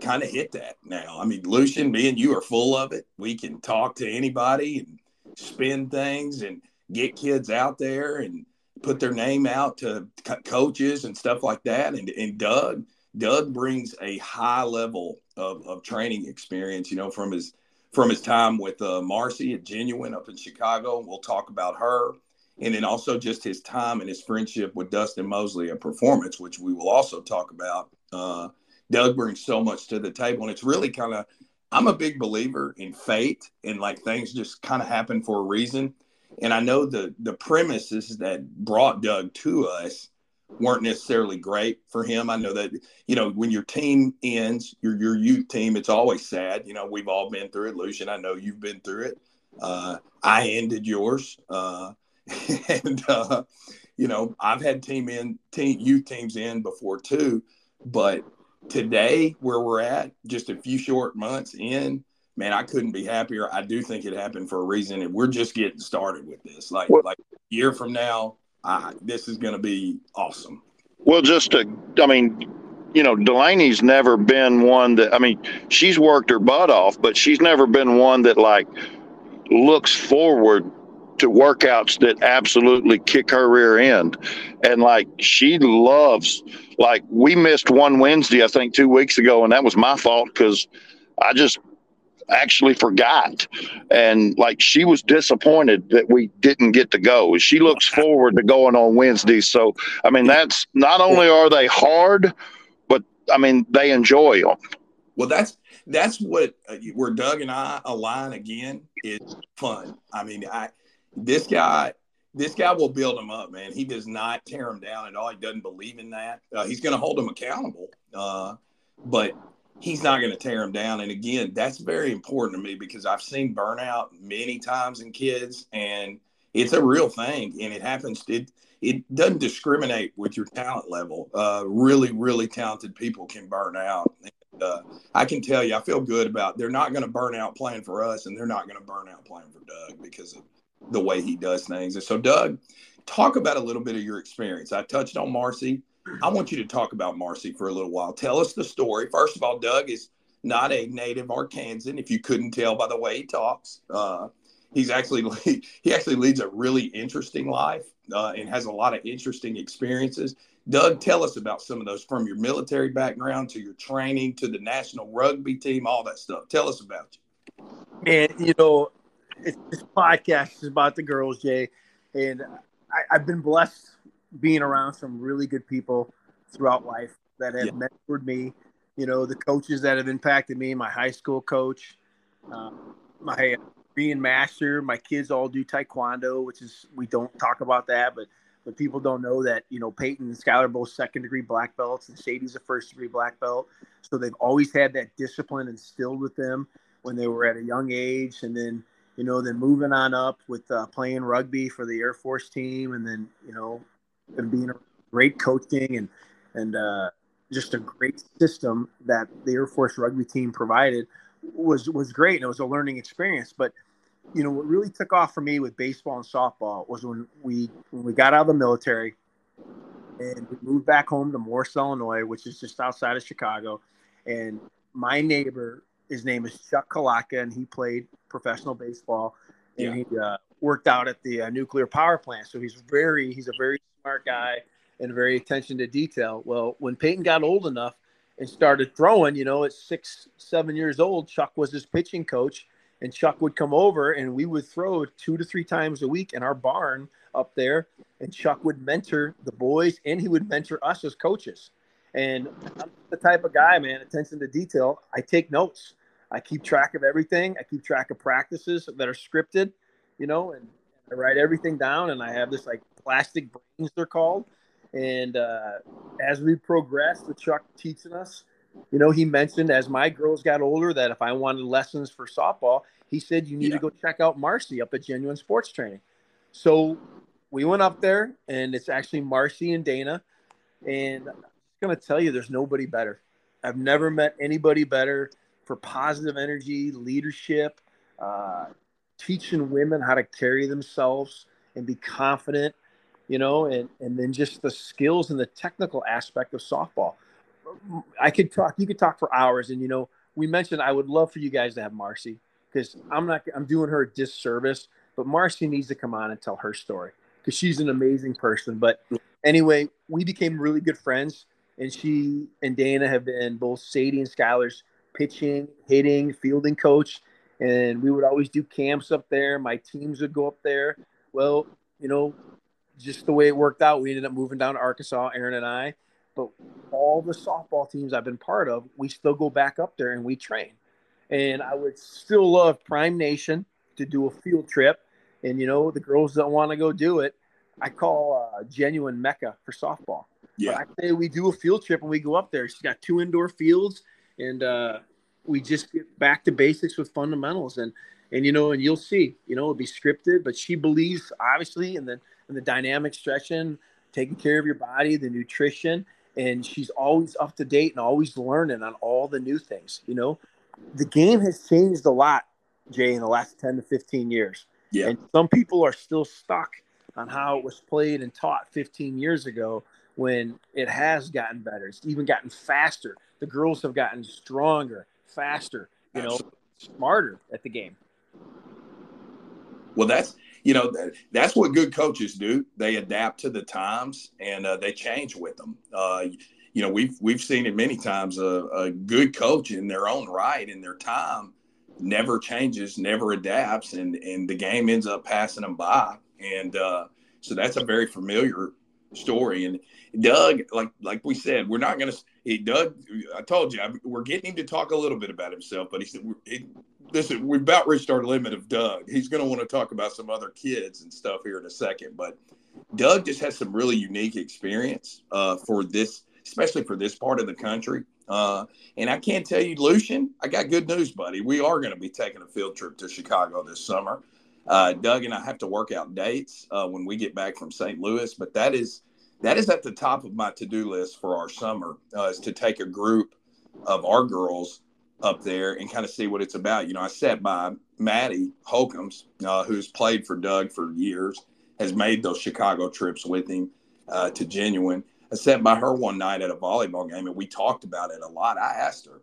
kind of hit that now. I mean, Lucien, me and you are full of it. We can talk to anybody and spin things and get kids out there and put their name out to co- coaches and stuff like that. And, and Doug, Doug brings a high level of, of training experience, you know, from his from his time with uh, Marcy at Genuine up in Chicago. We'll talk about her. And then also just his time and his friendship with Dustin Mosley at Performance, which we will also talk about. Uh, Doug brings so much to the table. And it's really kind of, I'm a big believer in fate and like things just kind of happen for a reason. And I know the the premises that brought Doug to us weren't necessarily great for him. I know that you know when your team ends, your your youth team, it's always sad. You know we've all been through it. Lucien, I know you've been through it. Uh, I ended yours, uh, and uh, you know I've had team in team youth teams in before too. But today, where we're at, just a few short months in, man, I couldn't be happier. I do think it happened for a reason, and we're just getting started with this. Like well, like a year from now, I, this is going to be awesome. Well, just to, I mean, you know, Delaney's never been one that, I mean, she's worked her butt off, but she's never been one that like looks forward to workouts that absolutely kick her rear end. And like she loves, like we missed one Wednesday, I think two weeks ago, and that was my fault because I just actually forgot. And like she was disappointed that we didn't get to go. She looks forward to going on Wednesday. So, I mean, that's not only are they hard, but I mean, they enjoy them. Well, that's that's what uh, where Doug and I align again is fun. I mean, I this guy this guy will build him up, man. He does not tear him down at all. He doesn't believe in that. Uh, he's going to hold him accountable, uh, but he's not going to tear him down. And again, that's very important to me because I've seen burnout many times in kids, and it's a real thing, and it happens. It it doesn't discriminate with your talent level. Uh, really, really talented people can burn out. Uh, I can tell you, I feel good about. They're not going to burn out playing for us, and they're not going to burn out playing for Doug because of the way he does things. And so, Doug, talk about a little bit of your experience. I touched on Marcy. I want you to talk about Marcy for a little while. Tell us the story. First of all, Doug is not a native Arkansan, if you couldn't tell by the way he talks. Uh, he's actually he actually leads a really interesting life uh, and has a lot of interesting experiences. Doug, tell us about some of those from your military background to your training to the national rugby team, all that stuff. Tell us about you. And you know, this podcast is about the girls, Jay, and I, have been blessed being around some really good people throughout life that have yeah. mentored me. You know, the coaches that have impacted me, my high school coach, uh, my being master, my kids all do taekwondo, which is we don't talk about that, but but people don't know that you know Peyton and Skylar both second degree black belts, and Sadie's a first degree black belt. So they've always had that discipline instilled with them when they were at a young age, and then you know then moving on up with uh, playing rugby for the Air Force team, and then you know and being a great coaching and and uh, just a great system that the Air Force rugby team provided was was great and it was a learning experience. But you know what really took off for me with baseball and softball was when we when we got out of the military and we moved back home to Morris, Illinois, which is just outside of Chicago. And my neighbor, his name is Chuck Kalaka, and he played professional baseball. And yeah. he uh, worked out at the uh, nuclear power plant. So he's very he's a very smart guy and very attention to detail. Well, when Peyton got old enough and started throwing, you know, at six, seven years old, Chuck was his pitching coach, and Chuck would come over and we would throw two to three times a week in our barn up there, and Chuck would mentor the boys and he would mentor us as coaches. And I'm the type of guy, man, attention to detail. I take notes. I keep track of everything. I keep track of practices that are scripted, you know, and I write everything down. And I have this like plastic brains, they're called. And uh, as we progressed, the Chuck teaching us, you know, he mentioned as my girls got older that if I wanted lessons for softball, he said you need yeah. to go check out Marcy up at Genuine Sports Training. So we went up there, and it's actually Marcy and Dana. And I'm going to tell you, there's nobody better. I've never met anybody better for positive energy, leadership, uh, teaching women how to carry themselves and be confident you know, and and then just the skills and the technical aspect of softball. I could talk. You could talk for hours, and you know, we mentioned I would love for you guys to have Marcy because I'm not. I'm doing her a disservice, but Marcy needs to come on and tell her story because she's an amazing person. But anyway, we became really good friends, and she and Dana have been both Sadie and Skylar's pitching, hitting, fielding coach, and we would always do camps up there. My teams would go up there. Well, you know, just the way it worked out, we ended up moving down to Arkansas, Aaron and I. But all the softball teams I've been part of, we still go back up there and we train. And I would still love Prime Nation to do a field trip. And you know, the girls don't want to go do it, I call uh, genuine mecca for softball. Yeah. But I say we do a field trip and we go up there. She's got two indoor fields, and uh, we just get back to basics with fundamentals. And and you know, and you'll see, you know, it'll be scripted, but she believes obviously in the in the dynamic stretching, taking care of your body, the nutrition, and she's always up to date and always learning on all the new things. You know, the game has changed a lot, Jay, in the last ten to fifteen years. Yeah. And some people are still stuck on how it was played and taught 15 years ago when it has gotten better. It's even gotten faster. The girls have gotten stronger, faster, you know, smarter at the game. Well, that's you know that, that's what good coaches do. They adapt to the times and uh, they change with them. Uh, you know, we've we've seen it many times. A, a good coach in their own right in their time never changes, never adapts, and and the game ends up passing them by. And uh, so that's a very familiar story. And Doug, like like we said, we're not going to. Doug, I told you, I, we're getting him to talk a little bit about himself, but he said, he, "Listen, we've about reached our limit of Doug. He's going to want to talk about some other kids and stuff here in a second, but." Doug just has some really unique experience uh, for this, especially for this part of the country. Uh, and I can't tell you, Lucien, I got good news, buddy. We are going to be taking a field trip to Chicago this summer. Uh, Doug and I have to work out dates uh, when we get back from St. Louis, but that is that is at the top of my to-do list for our summer uh, is to take a group of our girls up there and kind of see what it's about. You know, I sat by Maddie Holcombs, uh, who's played for Doug for years, has made those Chicago trips with him uh, to Genuine. I sat by her one night at a volleyball game and we talked about it a lot. I asked her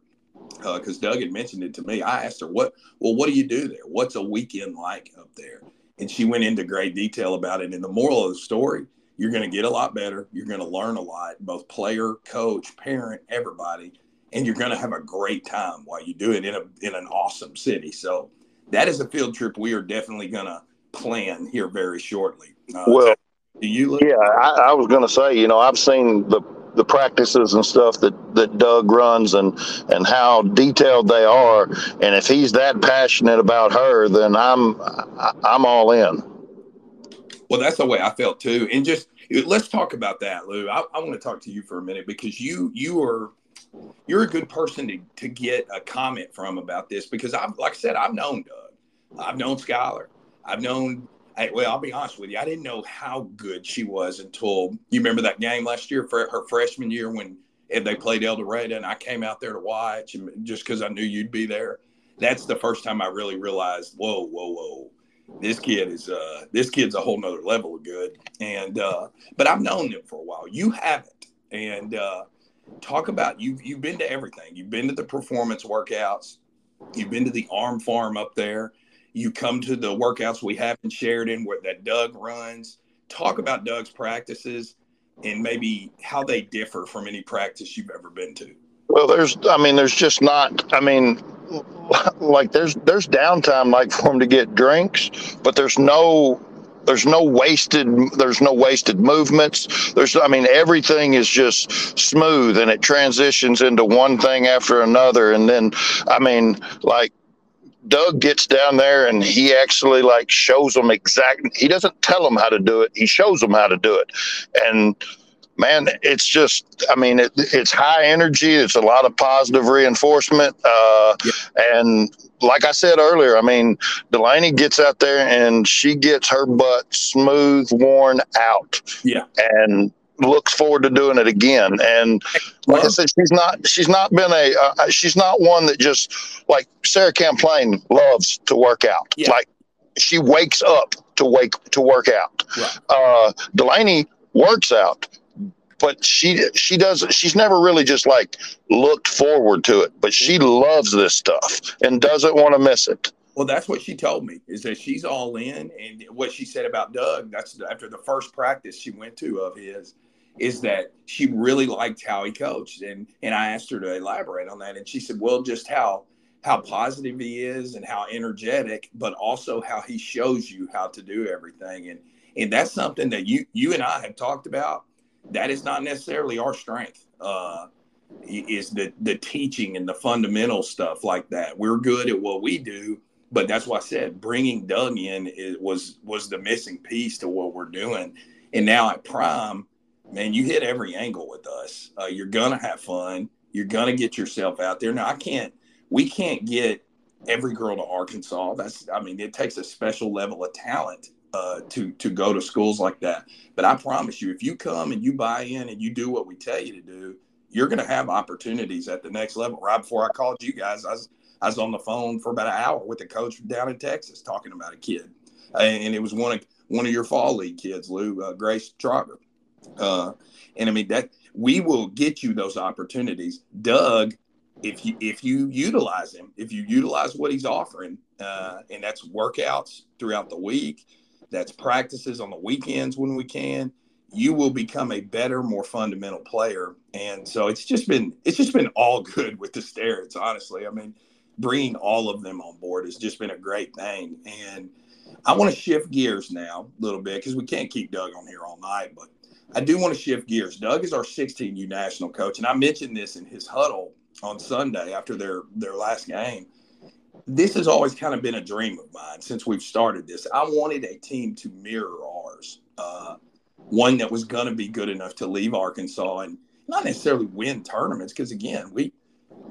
because uh, Doug had mentioned it to me. I asked her, "What? Well, what do you do there? What's a weekend like up there?" And she went into great detail about it. And the moral of the story: you're going to get a lot better. You're going to learn a lot, both player, coach, parent, everybody, and you're going to have a great time while you do it in a in an awesome city. So that is a field trip we are definitely going to plan here very shortly. Uh, well, do you? Look- yeah, I, I was going to say, you know, I've seen the the practices and stuff that that Doug runs and and how detailed they are. And if he's that passionate about her, then I'm I'm all in. Well, that's the way I felt too. And just let's talk about that, Lou. I, I want to talk to you for a minute because you you are you're a good person to, to get a comment from about this because I've like I said, I've known Doug. I've known Skylar. I've known I, well, I'll be honest with you. I didn't know how good she was until you remember that game last year for her freshman year when they played El Dorado, and I came out there to watch and just because I knew you'd be there. That's the first time I really realized, whoa, whoa, whoa, this kid is uh, this kid's a whole nother level of good. And uh, but I've known them for a while. You haven't, and uh, talk about you've You've been to everything. You've been to the performance workouts. You've been to the arm farm up there you come to the workouts we have and shared in where that Doug runs. Talk about Doug's practices and maybe how they differ from any practice you've ever been to. Well, there's, I mean, there's just not, I mean, like there's there's downtime like for them to get drinks, but there's no there's no wasted there's no wasted movements there's i mean everything is just smooth and it transitions into one thing after another and then i mean like Doug gets down there and he actually like shows them exactly. He doesn't tell them how to do it. He shows them how to do it, and man, it's just. I mean, it, it's high energy. It's a lot of positive reinforcement, uh, and like I said earlier, I mean, Delaney gets out there and she gets her butt smooth worn out. Yeah, and looks forward to doing it again. And like I said, she's not she's not been a uh, uh, she's not one that just like Sarah Camplain loves to work out. Yeah. Like she wakes up to wake to work out. Right. Uh, Delaney works out, but she she doesn't. She's never really just like looked forward to it, but she loves this stuff and doesn't want to miss it. Well, that's what she told me is that she's all in. And what she said about Doug, that's after the first practice she went to of his, is that she really liked how he coached. And and I asked her to elaborate on that. And she said, well, just how how positive he is and how energetic, but also how he shows you how to do everything. And and that's something that you you and I have talked about. That is not necessarily our strength. Uh, is the the teaching and the fundamental stuff like that. We're good at what we do, but that's why I said bringing Doug in is, was was the missing piece to what we're doing. And now at Prime, man, you hit every angle with us. Uh, you're gonna have fun. You're gonna get yourself out there. Now I can't. We can't get every girl to Arkansas. That's. I mean, it takes a special level of talent uh, to to go to schools like that. But I promise you, if you come and you buy in and you do what we tell you to do, you're going to have opportunities at the next level. Right before I called you guys, I was I was on the phone for about an hour with a coach down in Texas talking about a kid, and it was one of one of your fall league kids, Lou uh, Grace Trotter. Uh, and I mean that we will get you those opportunities, Doug. If you if you utilize him, if you utilize what he's offering, uh, and that's workouts throughout the week, that's practices on the weekends when we can, you will become a better, more fundamental player. And so it's just been it's just been all good with the Sterritts, honestly. I mean, bringing all of them on board has just been a great thing. And I want to shift gears now a little bit because we can't keep Doug on here all night, but I do want to shift gears. Doug is our 16U national coach, and I mentioned this in his huddle on Sunday after their their last game. This has always kind of been a dream of mine since we've started this. I wanted a team to mirror ours, uh, one that was going to be good enough to leave Arkansas and not necessarily win tournaments, because again, we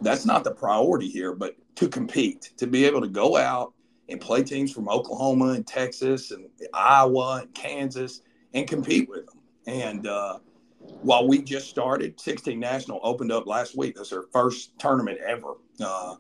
that's not the priority here, but to compete, to be able to go out and play teams from Oklahoma and Texas and Iowa and Kansas and compete with them. And uh, while we just started, 16 National opened up last week. That's their first tournament ever. Uh,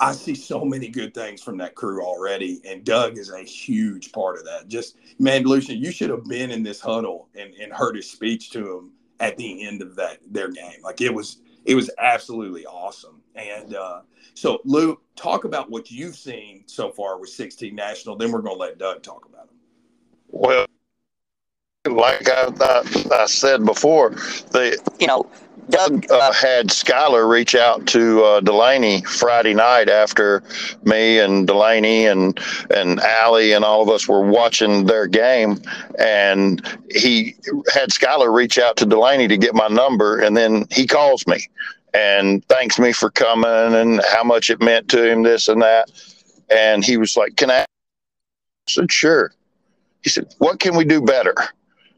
I see so many good things from that crew already, and Doug is a huge part of that. Just man, Lucien, you should have been in this huddle and, and heard his speech to him at the end of that their game. Like it was it was absolutely awesome. And uh, so, Lou, talk about what you've seen so far with 16 National. Then we're going to let Doug talk about them. Well, like I, I, I said before, the you know Doug uh, had Skylar reach out to uh, Delaney Friday night after me and Delaney and and Allie and all of us were watching their game, and he had Skylar reach out to Delaney to get my number, and then he calls me and thanks me for coming and how much it meant to him, this and that, and he was like, "Can I?" I said, "Sure." He said, "What can we do better?"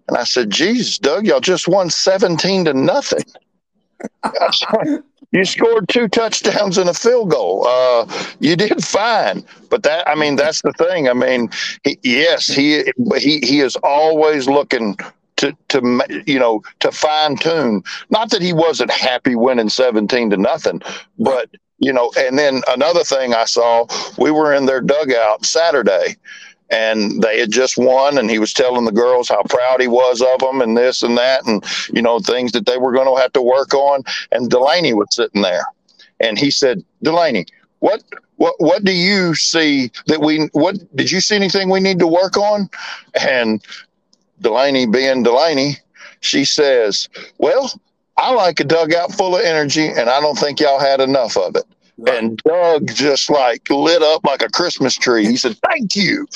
And I said, "Jesus, Doug, y'all just won seventeen to nothing." you scored two touchdowns and a field goal. Uh, you did fine, but that I mean that's the thing. I mean, he, yes, he he he is always looking to to you know to fine tune. Not that he wasn't happy winning seventeen to nothing, but you know. And then another thing I saw, we were in their dugout Saturday, and they had just won and he was telling the girls how proud he was of them and this and that and you know things that they were going to have to work on. And delaney was sitting there and he said delaney what what what do you see that we what did you see anything we need to work on? And delaney being delaney she says well i like a dugout full of energy and i don't think y'all had enough of it Right. And Doug just like lit up like a Christmas tree. He said, "Thank you."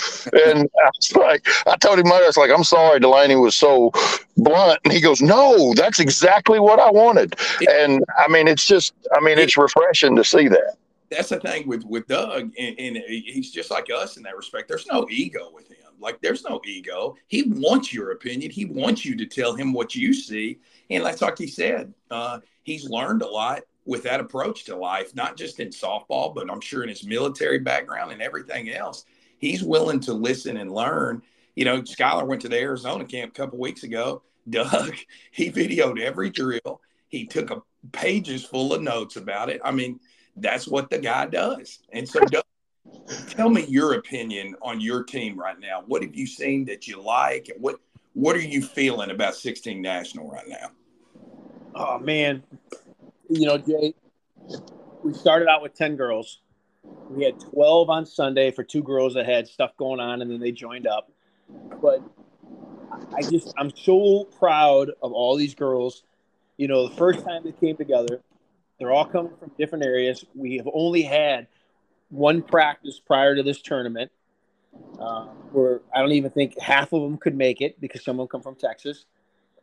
And I was like, I told him, I was like, "I'm sorry, Delaney was so blunt." And he goes, "No, that's exactly what I wanted." And I mean, it's just, I mean, it's refreshing to see that. That's the thing with with Doug, and, and he's just like us in that respect. There's no ego with him. Like there's no ego. He wants your opinion. He wants you to tell him what you see. And that's like he said, uh, he's learned a lot with that approach to life, not just in softball, but I'm sure in his military background and everything else. He's willing to listen and learn. You know, Skylar went to the Arizona camp a couple weeks ago. Doug, he videoed every drill. He took a pages full of notes about it. I mean, that's what the guy does. And so Doug, tell me your opinion on your team right now. What have you seen that you like? What what are you feeling about 16 national right now? Oh man, you know, Jay, we started out with 10 girls. We had 12 on Sunday for two girls that had stuff going on, and then they joined up. But I just, I'm so proud of all these girls. You know, the first time they came together, they're all coming from different areas. We have only had one practice prior to this tournament, uh, where I don't even think half of them could make it because some of them come from Texas.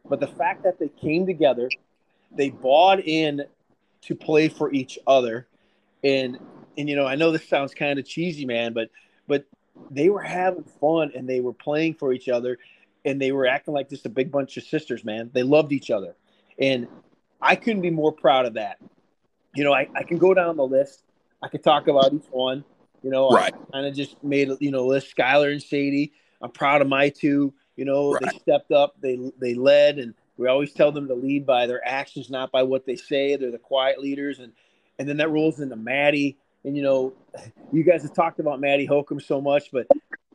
But the fact that they came together, they bought in to play for each other, and and you know I know this sounds kind of cheesy, man, but but they were having fun and they were playing for each other, and they were acting like just a big bunch of sisters, man. They loved each other, and I couldn't be more proud of that. You know, I, I can go down the list. I could talk about each one. You know, Right. I kind of just made you know list Skylar and Sadie. I'm proud of my two. You know, they stepped up. They they led, and we always tell them to lead by their actions, not by what they say. They're the quiet leaders, and and then that rolls into Maddie. And you know, you guys have talked about Maddie Holcomb so much, but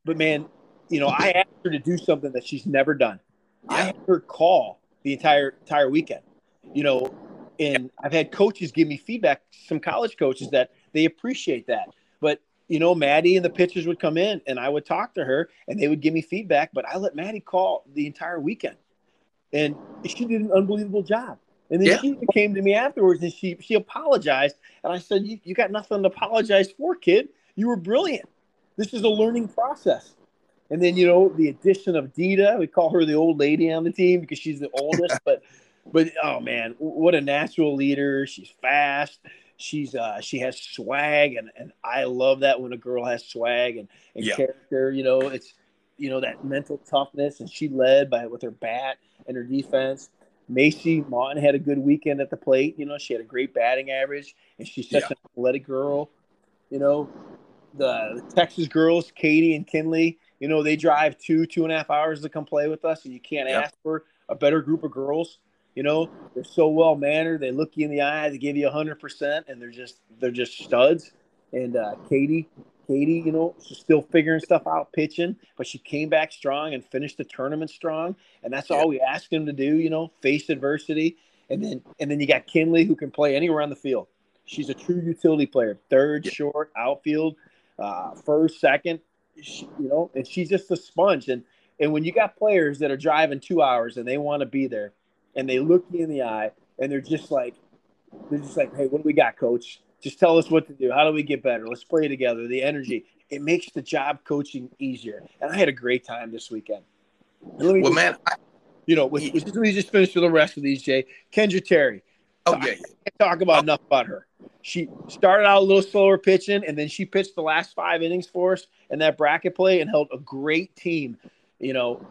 but man, you know, I asked her to do something that she's never done. I had her call the entire entire weekend. You know, and I've had coaches give me feedback, some college coaches that they appreciate that. But you know, Maddie and the pitchers would come in and I would talk to her and they would give me feedback, but I let Maddie call the entire weekend. And she did an unbelievable job. And then Yeah. she came to me afterwards and she she apologized. And I said, you, you got nothing to apologize for, kid. You were brilliant. This is a learning process. And then, you know, the addition of Dita, we call her the old lady on the team because she's the oldest, but but oh man, what a natural leader. She's fast. She's uh she has swag and, and I love that when a girl has swag and, and Yeah. character, you know, it's you know, that mental toughness and she led by with her bat and her defense. Macy Martin had a good weekend at the plate. You know, she had a great batting average and she's such Yeah. an athletic girl. You know, the, the Texas girls, Katie and Kinley, you know, they drive two, two and a half hours to come play with us, and you can't Yep. ask for a better group of girls. You know, they're so well mannered. They look you in the eye. They give you hundred percent, and they're just they're just studs. And uh, Katie, Katie, you know, she's still figuring stuff out pitching, but she came back strong and finished the tournament strong. And that's all we asked them to do. You know, face adversity, and then and then you got Kinley who can play anywhere on the field. She's a true utility player, third, short, outfield, uh, first, second. She, you know, and she's just a sponge. And and when you got players that are driving two hours and they want to be there, and they look you in the eye and they're just like, they're just like, hey, what do we got, coach? Just tell us what to do. How do we get better? Let's play together. The energy it makes the job coaching easier. And I had a great time this weekend. Well, just- man, I, you know, with, with, let me just finish with the rest of these, Jay. Kendra Terry oh yeah, yeah. talk about enough about her. She started out a little slower pitching, and then she pitched the last five innings for us in that bracket play and held a great team. You know,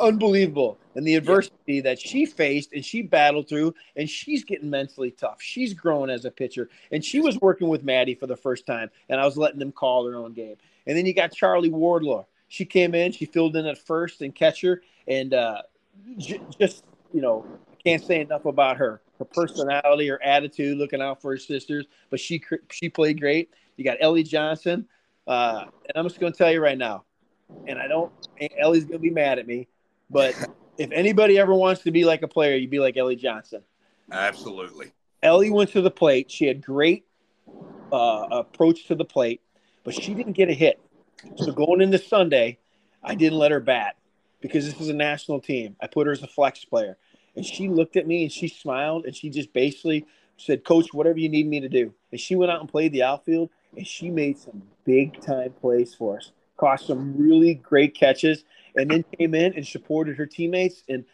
unbelievable. And the adversity that she faced and she battled through, and she's getting mentally tough. She's growing as a pitcher, and she was working with Maddie for the first time, and I was letting them call their own game. And then you got Charlie Wardlaw. She came in, she filled in at first and catcher, and uh, j- just you know, can't say enough about her. Her personality, her attitude, looking out for her sisters. But she she played great. You got Ellie Johnson, uh, and I'm just going to tell you right now, and I don't. Ellie's to be mad at me, but if anybody ever wants to be like a player, you'd be like Ellie Johnson. Absolutely. Ellie went to the plate. She had great uh, approach to the plate, but she didn't get a hit. So going into Sunday, I didn't let her bat because this is a national team. I put her as a flex player, and she looked at me and she smiled and she just basically said, "Coach, whatever you need me to do." And she went out and played the outfield, and she made some big time plays for us. Caught some really great catches, and then came in and supported her teammates. And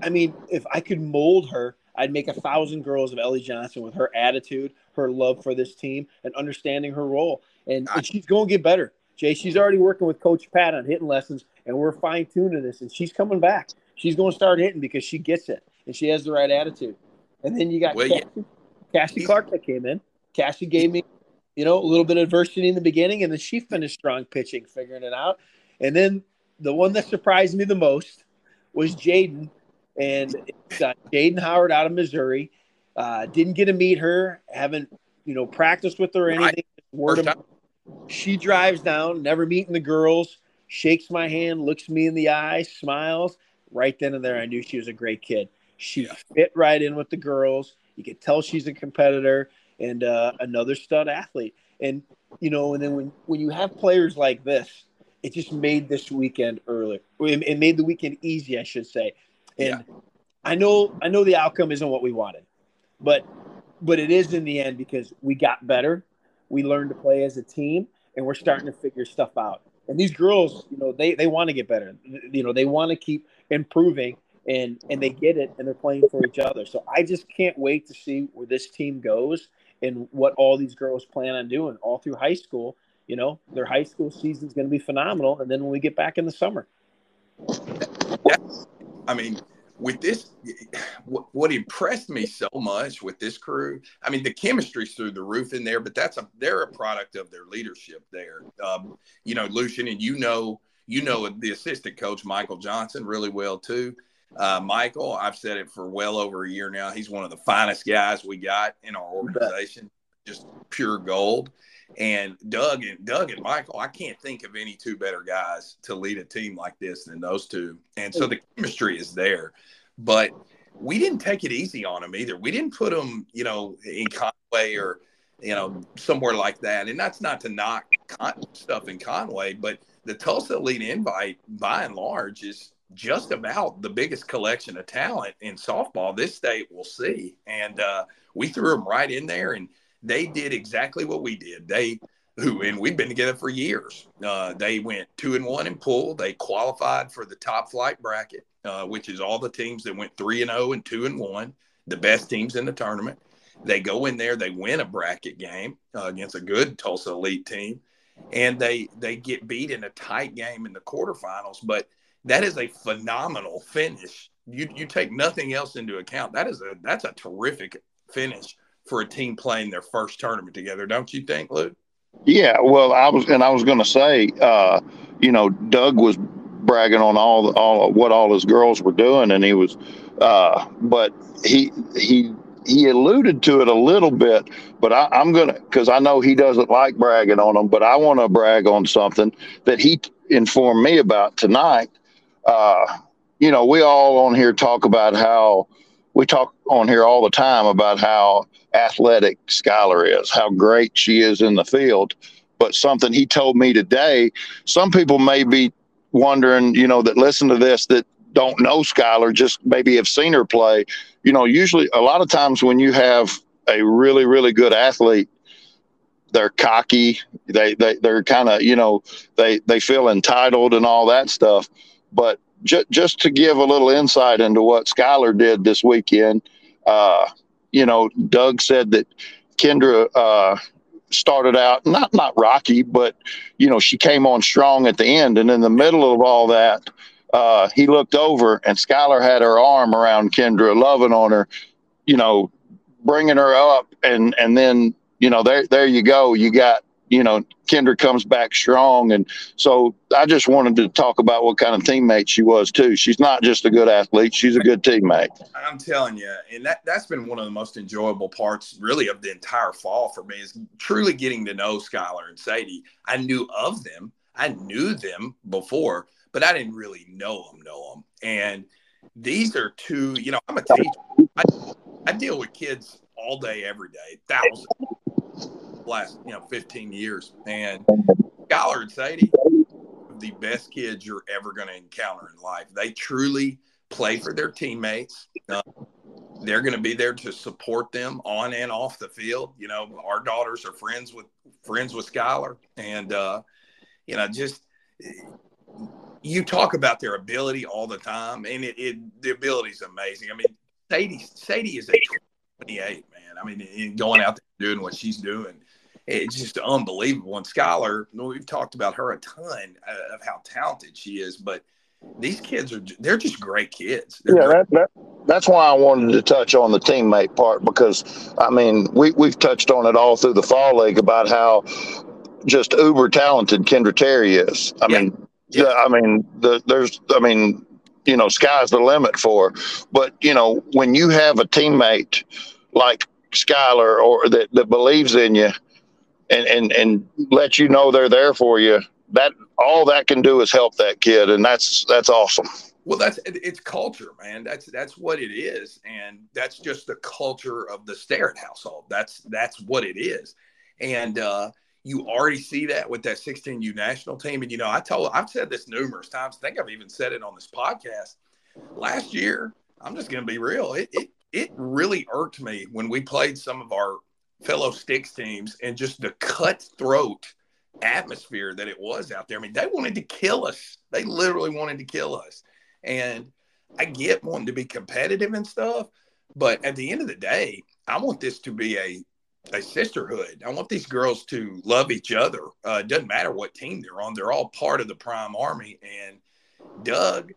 I mean, if I could mold her, I'd make a thousand girls of Ellie Johnson with her attitude, her love for this team, and understanding her role. And, and she's going to get better. Jay, she's already working with Coach Pat on hitting lessons, and we're fine tuning this. And she's coming back. She's going to start hitting because she gets it, and she has the right attitude. And then you got Well, yeah. Cassie, Cassie Clark that came in. Cassie gave me, you know, a little bit of adversity in the beginning, and then she finished strong pitching, figuring it out. And then the one that surprised me the most was Jaden, and it's, uh, Jaden Howard out of Missouri. Uh, didn't get to meet her, haven't you know practiced with her or anything. Word of, she drives down, never meeting the girls, shakes my hand, looks me in the eye, smiles. Right then and there, I knew she was a great kid. She yeah. fit right in with the girls. You could tell she's a competitor and uh, another stud athlete. And you know, and then when when you have players like this, it just made this weekend early. It made the weekend easy, I should say. And yeah. I know I know the outcome isn't what we wanted, but but it is in the end because we got better. We learned to play as a team, and we're starting to figure stuff out. And these girls, you know, they they want to get better. You know, they want to keep improving, and and they get it, and they're playing for each other. So I just can't wait to see where this team goes and what all these girls plan on doing all through high school. You know, their high school season is going to be phenomenal, and then when we get back in the summer. I mean, with this, what impressed me so much with this crew, I mean, the chemistry's through the roof in there, but that's a they're a product of their leadership there. Um, you know, Lucien, and you know, you know the assistant coach Michael Johnson really well too. Uh, Michael, I've said it for well over a year now. He's one of the finest guys we got in our organization, just pure gold. And Doug and Doug and Michael, I can't think of any two better guys to lead a team like this than those two. And so the chemistry is there, but we didn't take it easy on them either. We didn't put them, you know, in Conway or you know somewhere like that. And that's not to knock Con- stuff in Conway, but the Tulsa Elite Invite, by and large, is just about the biggest collection of talent in softball this state will see. And uh, we threw them right in there, and they did exactly what we did. They who and we've been together for years. Uh, they went two and one in pool. They qualified for the top flight bracket, uh, which is all the teams that went three and zero oh and two and one, the best teams in the tournament. They go in there, they win a bracket game uh, against a good Tulsa elite team, and they they get beat in a tight game in the quarterfinals. But that is a phenomenal finish. You you take nothing else into account. That is a that's a terrific finish for a team playing their first tournament together, don't you think, Luke? Yeah, well, I was, and I was going to say, uh, you know, Doug was bragging on all all what all his girls were doing, and he was, uh, but he he he alluded to it a little bit, but I, am gonna because I know he doesn't like bragging on them, but I want to brag on something that he informed me about tonight. Uh, you know, we all on here talk about how we talk on here all the time about how athletic Skylar is, how great she is in the field. But something he told me today, some people may be wondering, you know, that listen to this that don't know Skylar, just maybe have seen her play. You know, usually a lot of times when you have a really, really good athlete, they're cocky. They they they're kind of you know they they feel entitled and all that stuff. But ju- just to give a little insight into what Skylar did this weekend, uh, you know, Doug said that Kendra uh, started out not not rocky, but you know she came on strong at the end, and in the middle of all that, uh, he looked over and Skylar had her arm around Kendra, loving on her, you know, bringing her up, and and then you know there there you go, you got you know, Kendra comes back strong. And so I just wanted to talk about what kind of teammate she was too. She's not just a good athlete; she's a good teammate. I'm telling you, and that that's been one of the most enjoyable parts, really, of the entire fall for me is truly getting to know Skylar and Sadie. I knew of them, I knew them before, but I didn't really know them, know them. And these are two. You know, I'm a teacher. I, I deal with kids all day, every day, thousands last you know 15 years. And Skylar and Sadie, the best kids you're ever going to encounter in life. They truly play for their teammates. Uh, they're going to be there to support them on and off the field. You know, our daughters are friends with friends with Skylar, and uh, you know, just you talk about their ability all the time, and it, it the ability is amazing. I mean, Sadie Sadie is a 28 man. I mean, going out there doing what she's doing it's just unbelievable. And Skylar, we've talked about her a ton uh, of how talented she is, but these kids are they're just great kids. They're yeah, that, that, that's why I wanted to touch on the teammate part because I mean we we've touched on it all through the fall league about how just uber talented Kendra Terry is. I yeah. mean, yeah. I mean the, there's I mean you know sky's the limit for, her. but you know when you have a teammate like Skylar or that that believes in you and and and let you know they're there for you. That all that can do is help that kid, and that's that's awesome. Well, that's it's culture, man. That's that's what it is, and that's just the culture of the Sterritt household. That's that's what it is, and uh, you already see that with that 16U national team. And you know, I told I've said this numerous times. I think I've even said it on this podcast. Last year, I'm just to be real. It, it it really irked me when we played some of our fellow sticks teams and just the cutthroat atmosphere that it was out there. I mean, they wanted to kill us. They literally wanted to kill us. And I get wanting to be competitive and stuff, but at the end of the day, I want this to be a a sisterhood. I want these girls to love each other. Uh, it doesn't matter what team they're on; they're all part of the Prime Army. And Doug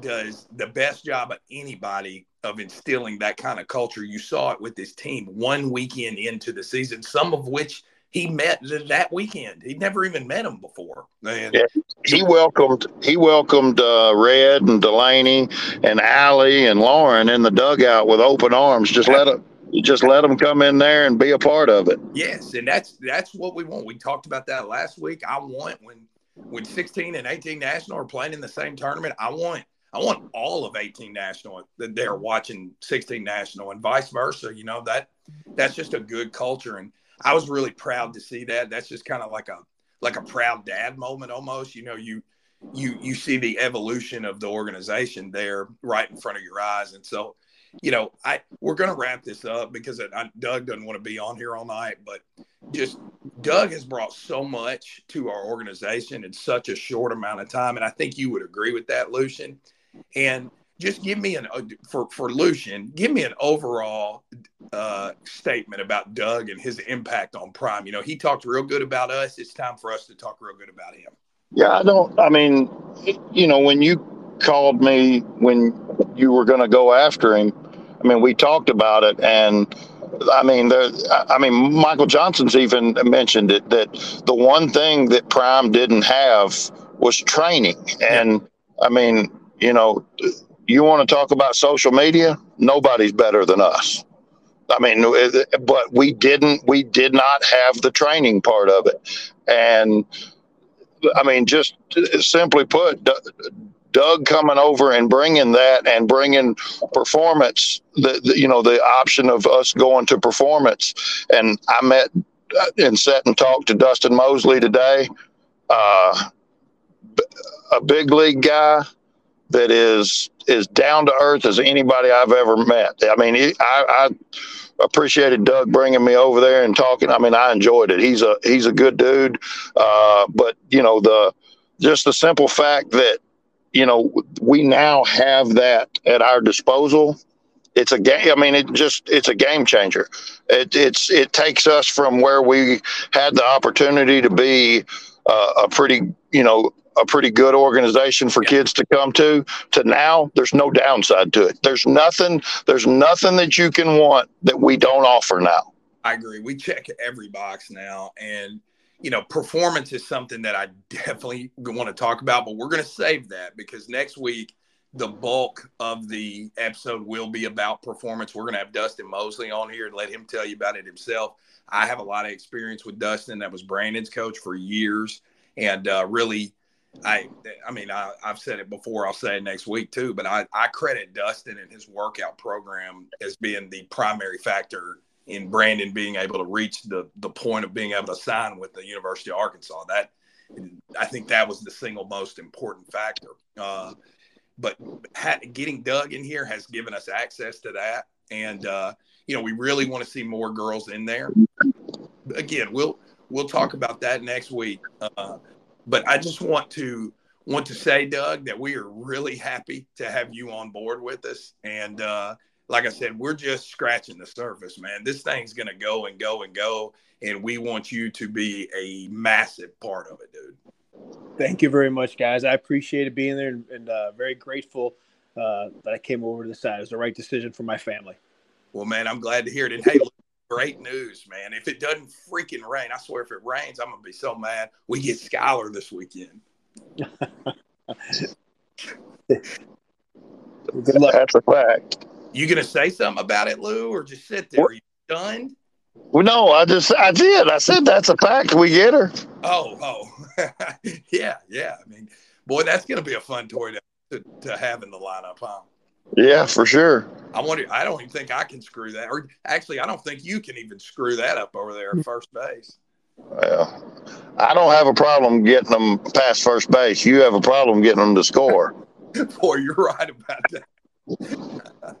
does the best job of anybody of instilling that kind of culture. You saw it with this team one weekend into the season, some of which he met that weekend. He'd never even met him before. And yeah, he welcomed he welcomed uh, Red and Delaney and Allie and Lauren in the dugout with open arms. Just let them just let them come in there and be a part of it. Yes, and that's that's what we want. We talked about that last week. I want when when 16 and 18 national are playing in the same tournament. I want I want all of 18 national that they're watching 16 national and vice versa. You know that that's just a good culture, and I was really proud to see that. That's just kind of like a like a proud dad moment almost. You know, you you you see the evolution of the organization there right in front of your eyes, and so you know, I we're to wrap this up because I, Doug doesn't want to be on here all night, but just Doug has brought so much to our organization in such a short amount of time, and I think you would agree with that, Lucien. And just give me an for for Lucien, give me an overall uh, statement about Doug and his impact on Prime. You know, he talked real good about us. It's time for us to talk real good about him. Yeah, I don't. I mean, you know, when you called me when you were going to go after him, I mean, we talked about it, and I mean, there. I mean, Michael Johnson's even mentioned it that the one thing that Prime didn't have was training, and I mean, you know, you want to talk about social media? Nobody's better than us. I mean, but we didn't, we did not have the training part of it. And I mean, just simply put, Doug coming over and bringing that and bringing performance, the, the, you know, the option of us going to performance. And I met uh, and sat and talked to Dustin Mosley today, uh, a big league guy that is is down to earth as anybody I've ever met. I mean, he, I, I appreciated Doug bringing me over there and talking. I mean, I enjoyed it. He's a he's a good dude, uh, but you know the just the simple fact that you know we now have that at our disposal. It's a game. I mean, it just it's a game changer. It it's it takes us from where we had the opportunity to be uh, a pretty you know a pretty good organization for kids to come to to now there's no downside to it. There's nothing there's nothing that you can want that we don't offer now. I agree. We check every box now and you know performance is something that i definitely want to talk about but we're going to save that because next week the bulk of the episode will be about performance. We're going to have dustin mosley on here and let him tell you about it himself. I have a lot of experience with dustin. That was brandon's coach for years and uh, really I I mean I, have said it before. I'll say it next week too. But I, I credit Dustin and his workout program as being the primary factor in Brandon being able to reach the the point of being able to sign with the University of Arkansas. That I think that was the single most important factor. Uh, but getting Doug in here has given us access to that, and uh, you know we really want to see more girls in there. Again, we'll we'll talk about that next week. Uh, but I just want to want to say, Doug, that we are really happy to have you on board with us. And uh, like I said, we're just scratching the surface, man. This thing's going to go and go and go. And we want you to be a massive part of it, dude. Thank you very much, guys. I appreciate it being there and, and uh, very grateful uh, that I came over to the side. It was the right decision for my family. Well, man, I'm glad to hear it. And hey, great news, man. If it doesn't freaking rain, I swear if it rains, I'm gonna be so mad. We get Skylar this weekend. That's a fact. You gonna say something about it, Lou, or just sit there? Are you done? Well, no, I just I did. I said that's a fact. We get her. Oh, oh, yeah, yeah. I mean, boy, that's to be a fun toy to, to, to have in the lineup, huh? Yeah, for sure. I wonder. I don't even think I can screw that. Or actually, I don't think you can even screw that up over there at mm-hmm. first base. Well, I don't have a problem getting them past first base. You have a problem getting them to score. Boy, you're right about that.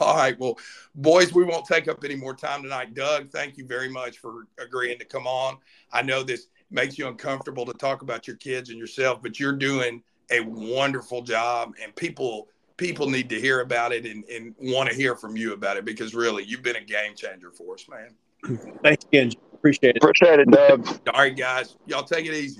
All right. Well, boys, we won't take up any more time tonight. Doug, thank you very much for agreeing to come on. I know this makes you uncomfortable to talk about your kids and yourself, but you're doing a wonderful job, and people people need to hear about it and, and want to hear from you about it because really, you've been a game changer for us, man. Thanks again. Appreciate it. Appreciate it, Doug. All right, guys, y'all take it easy.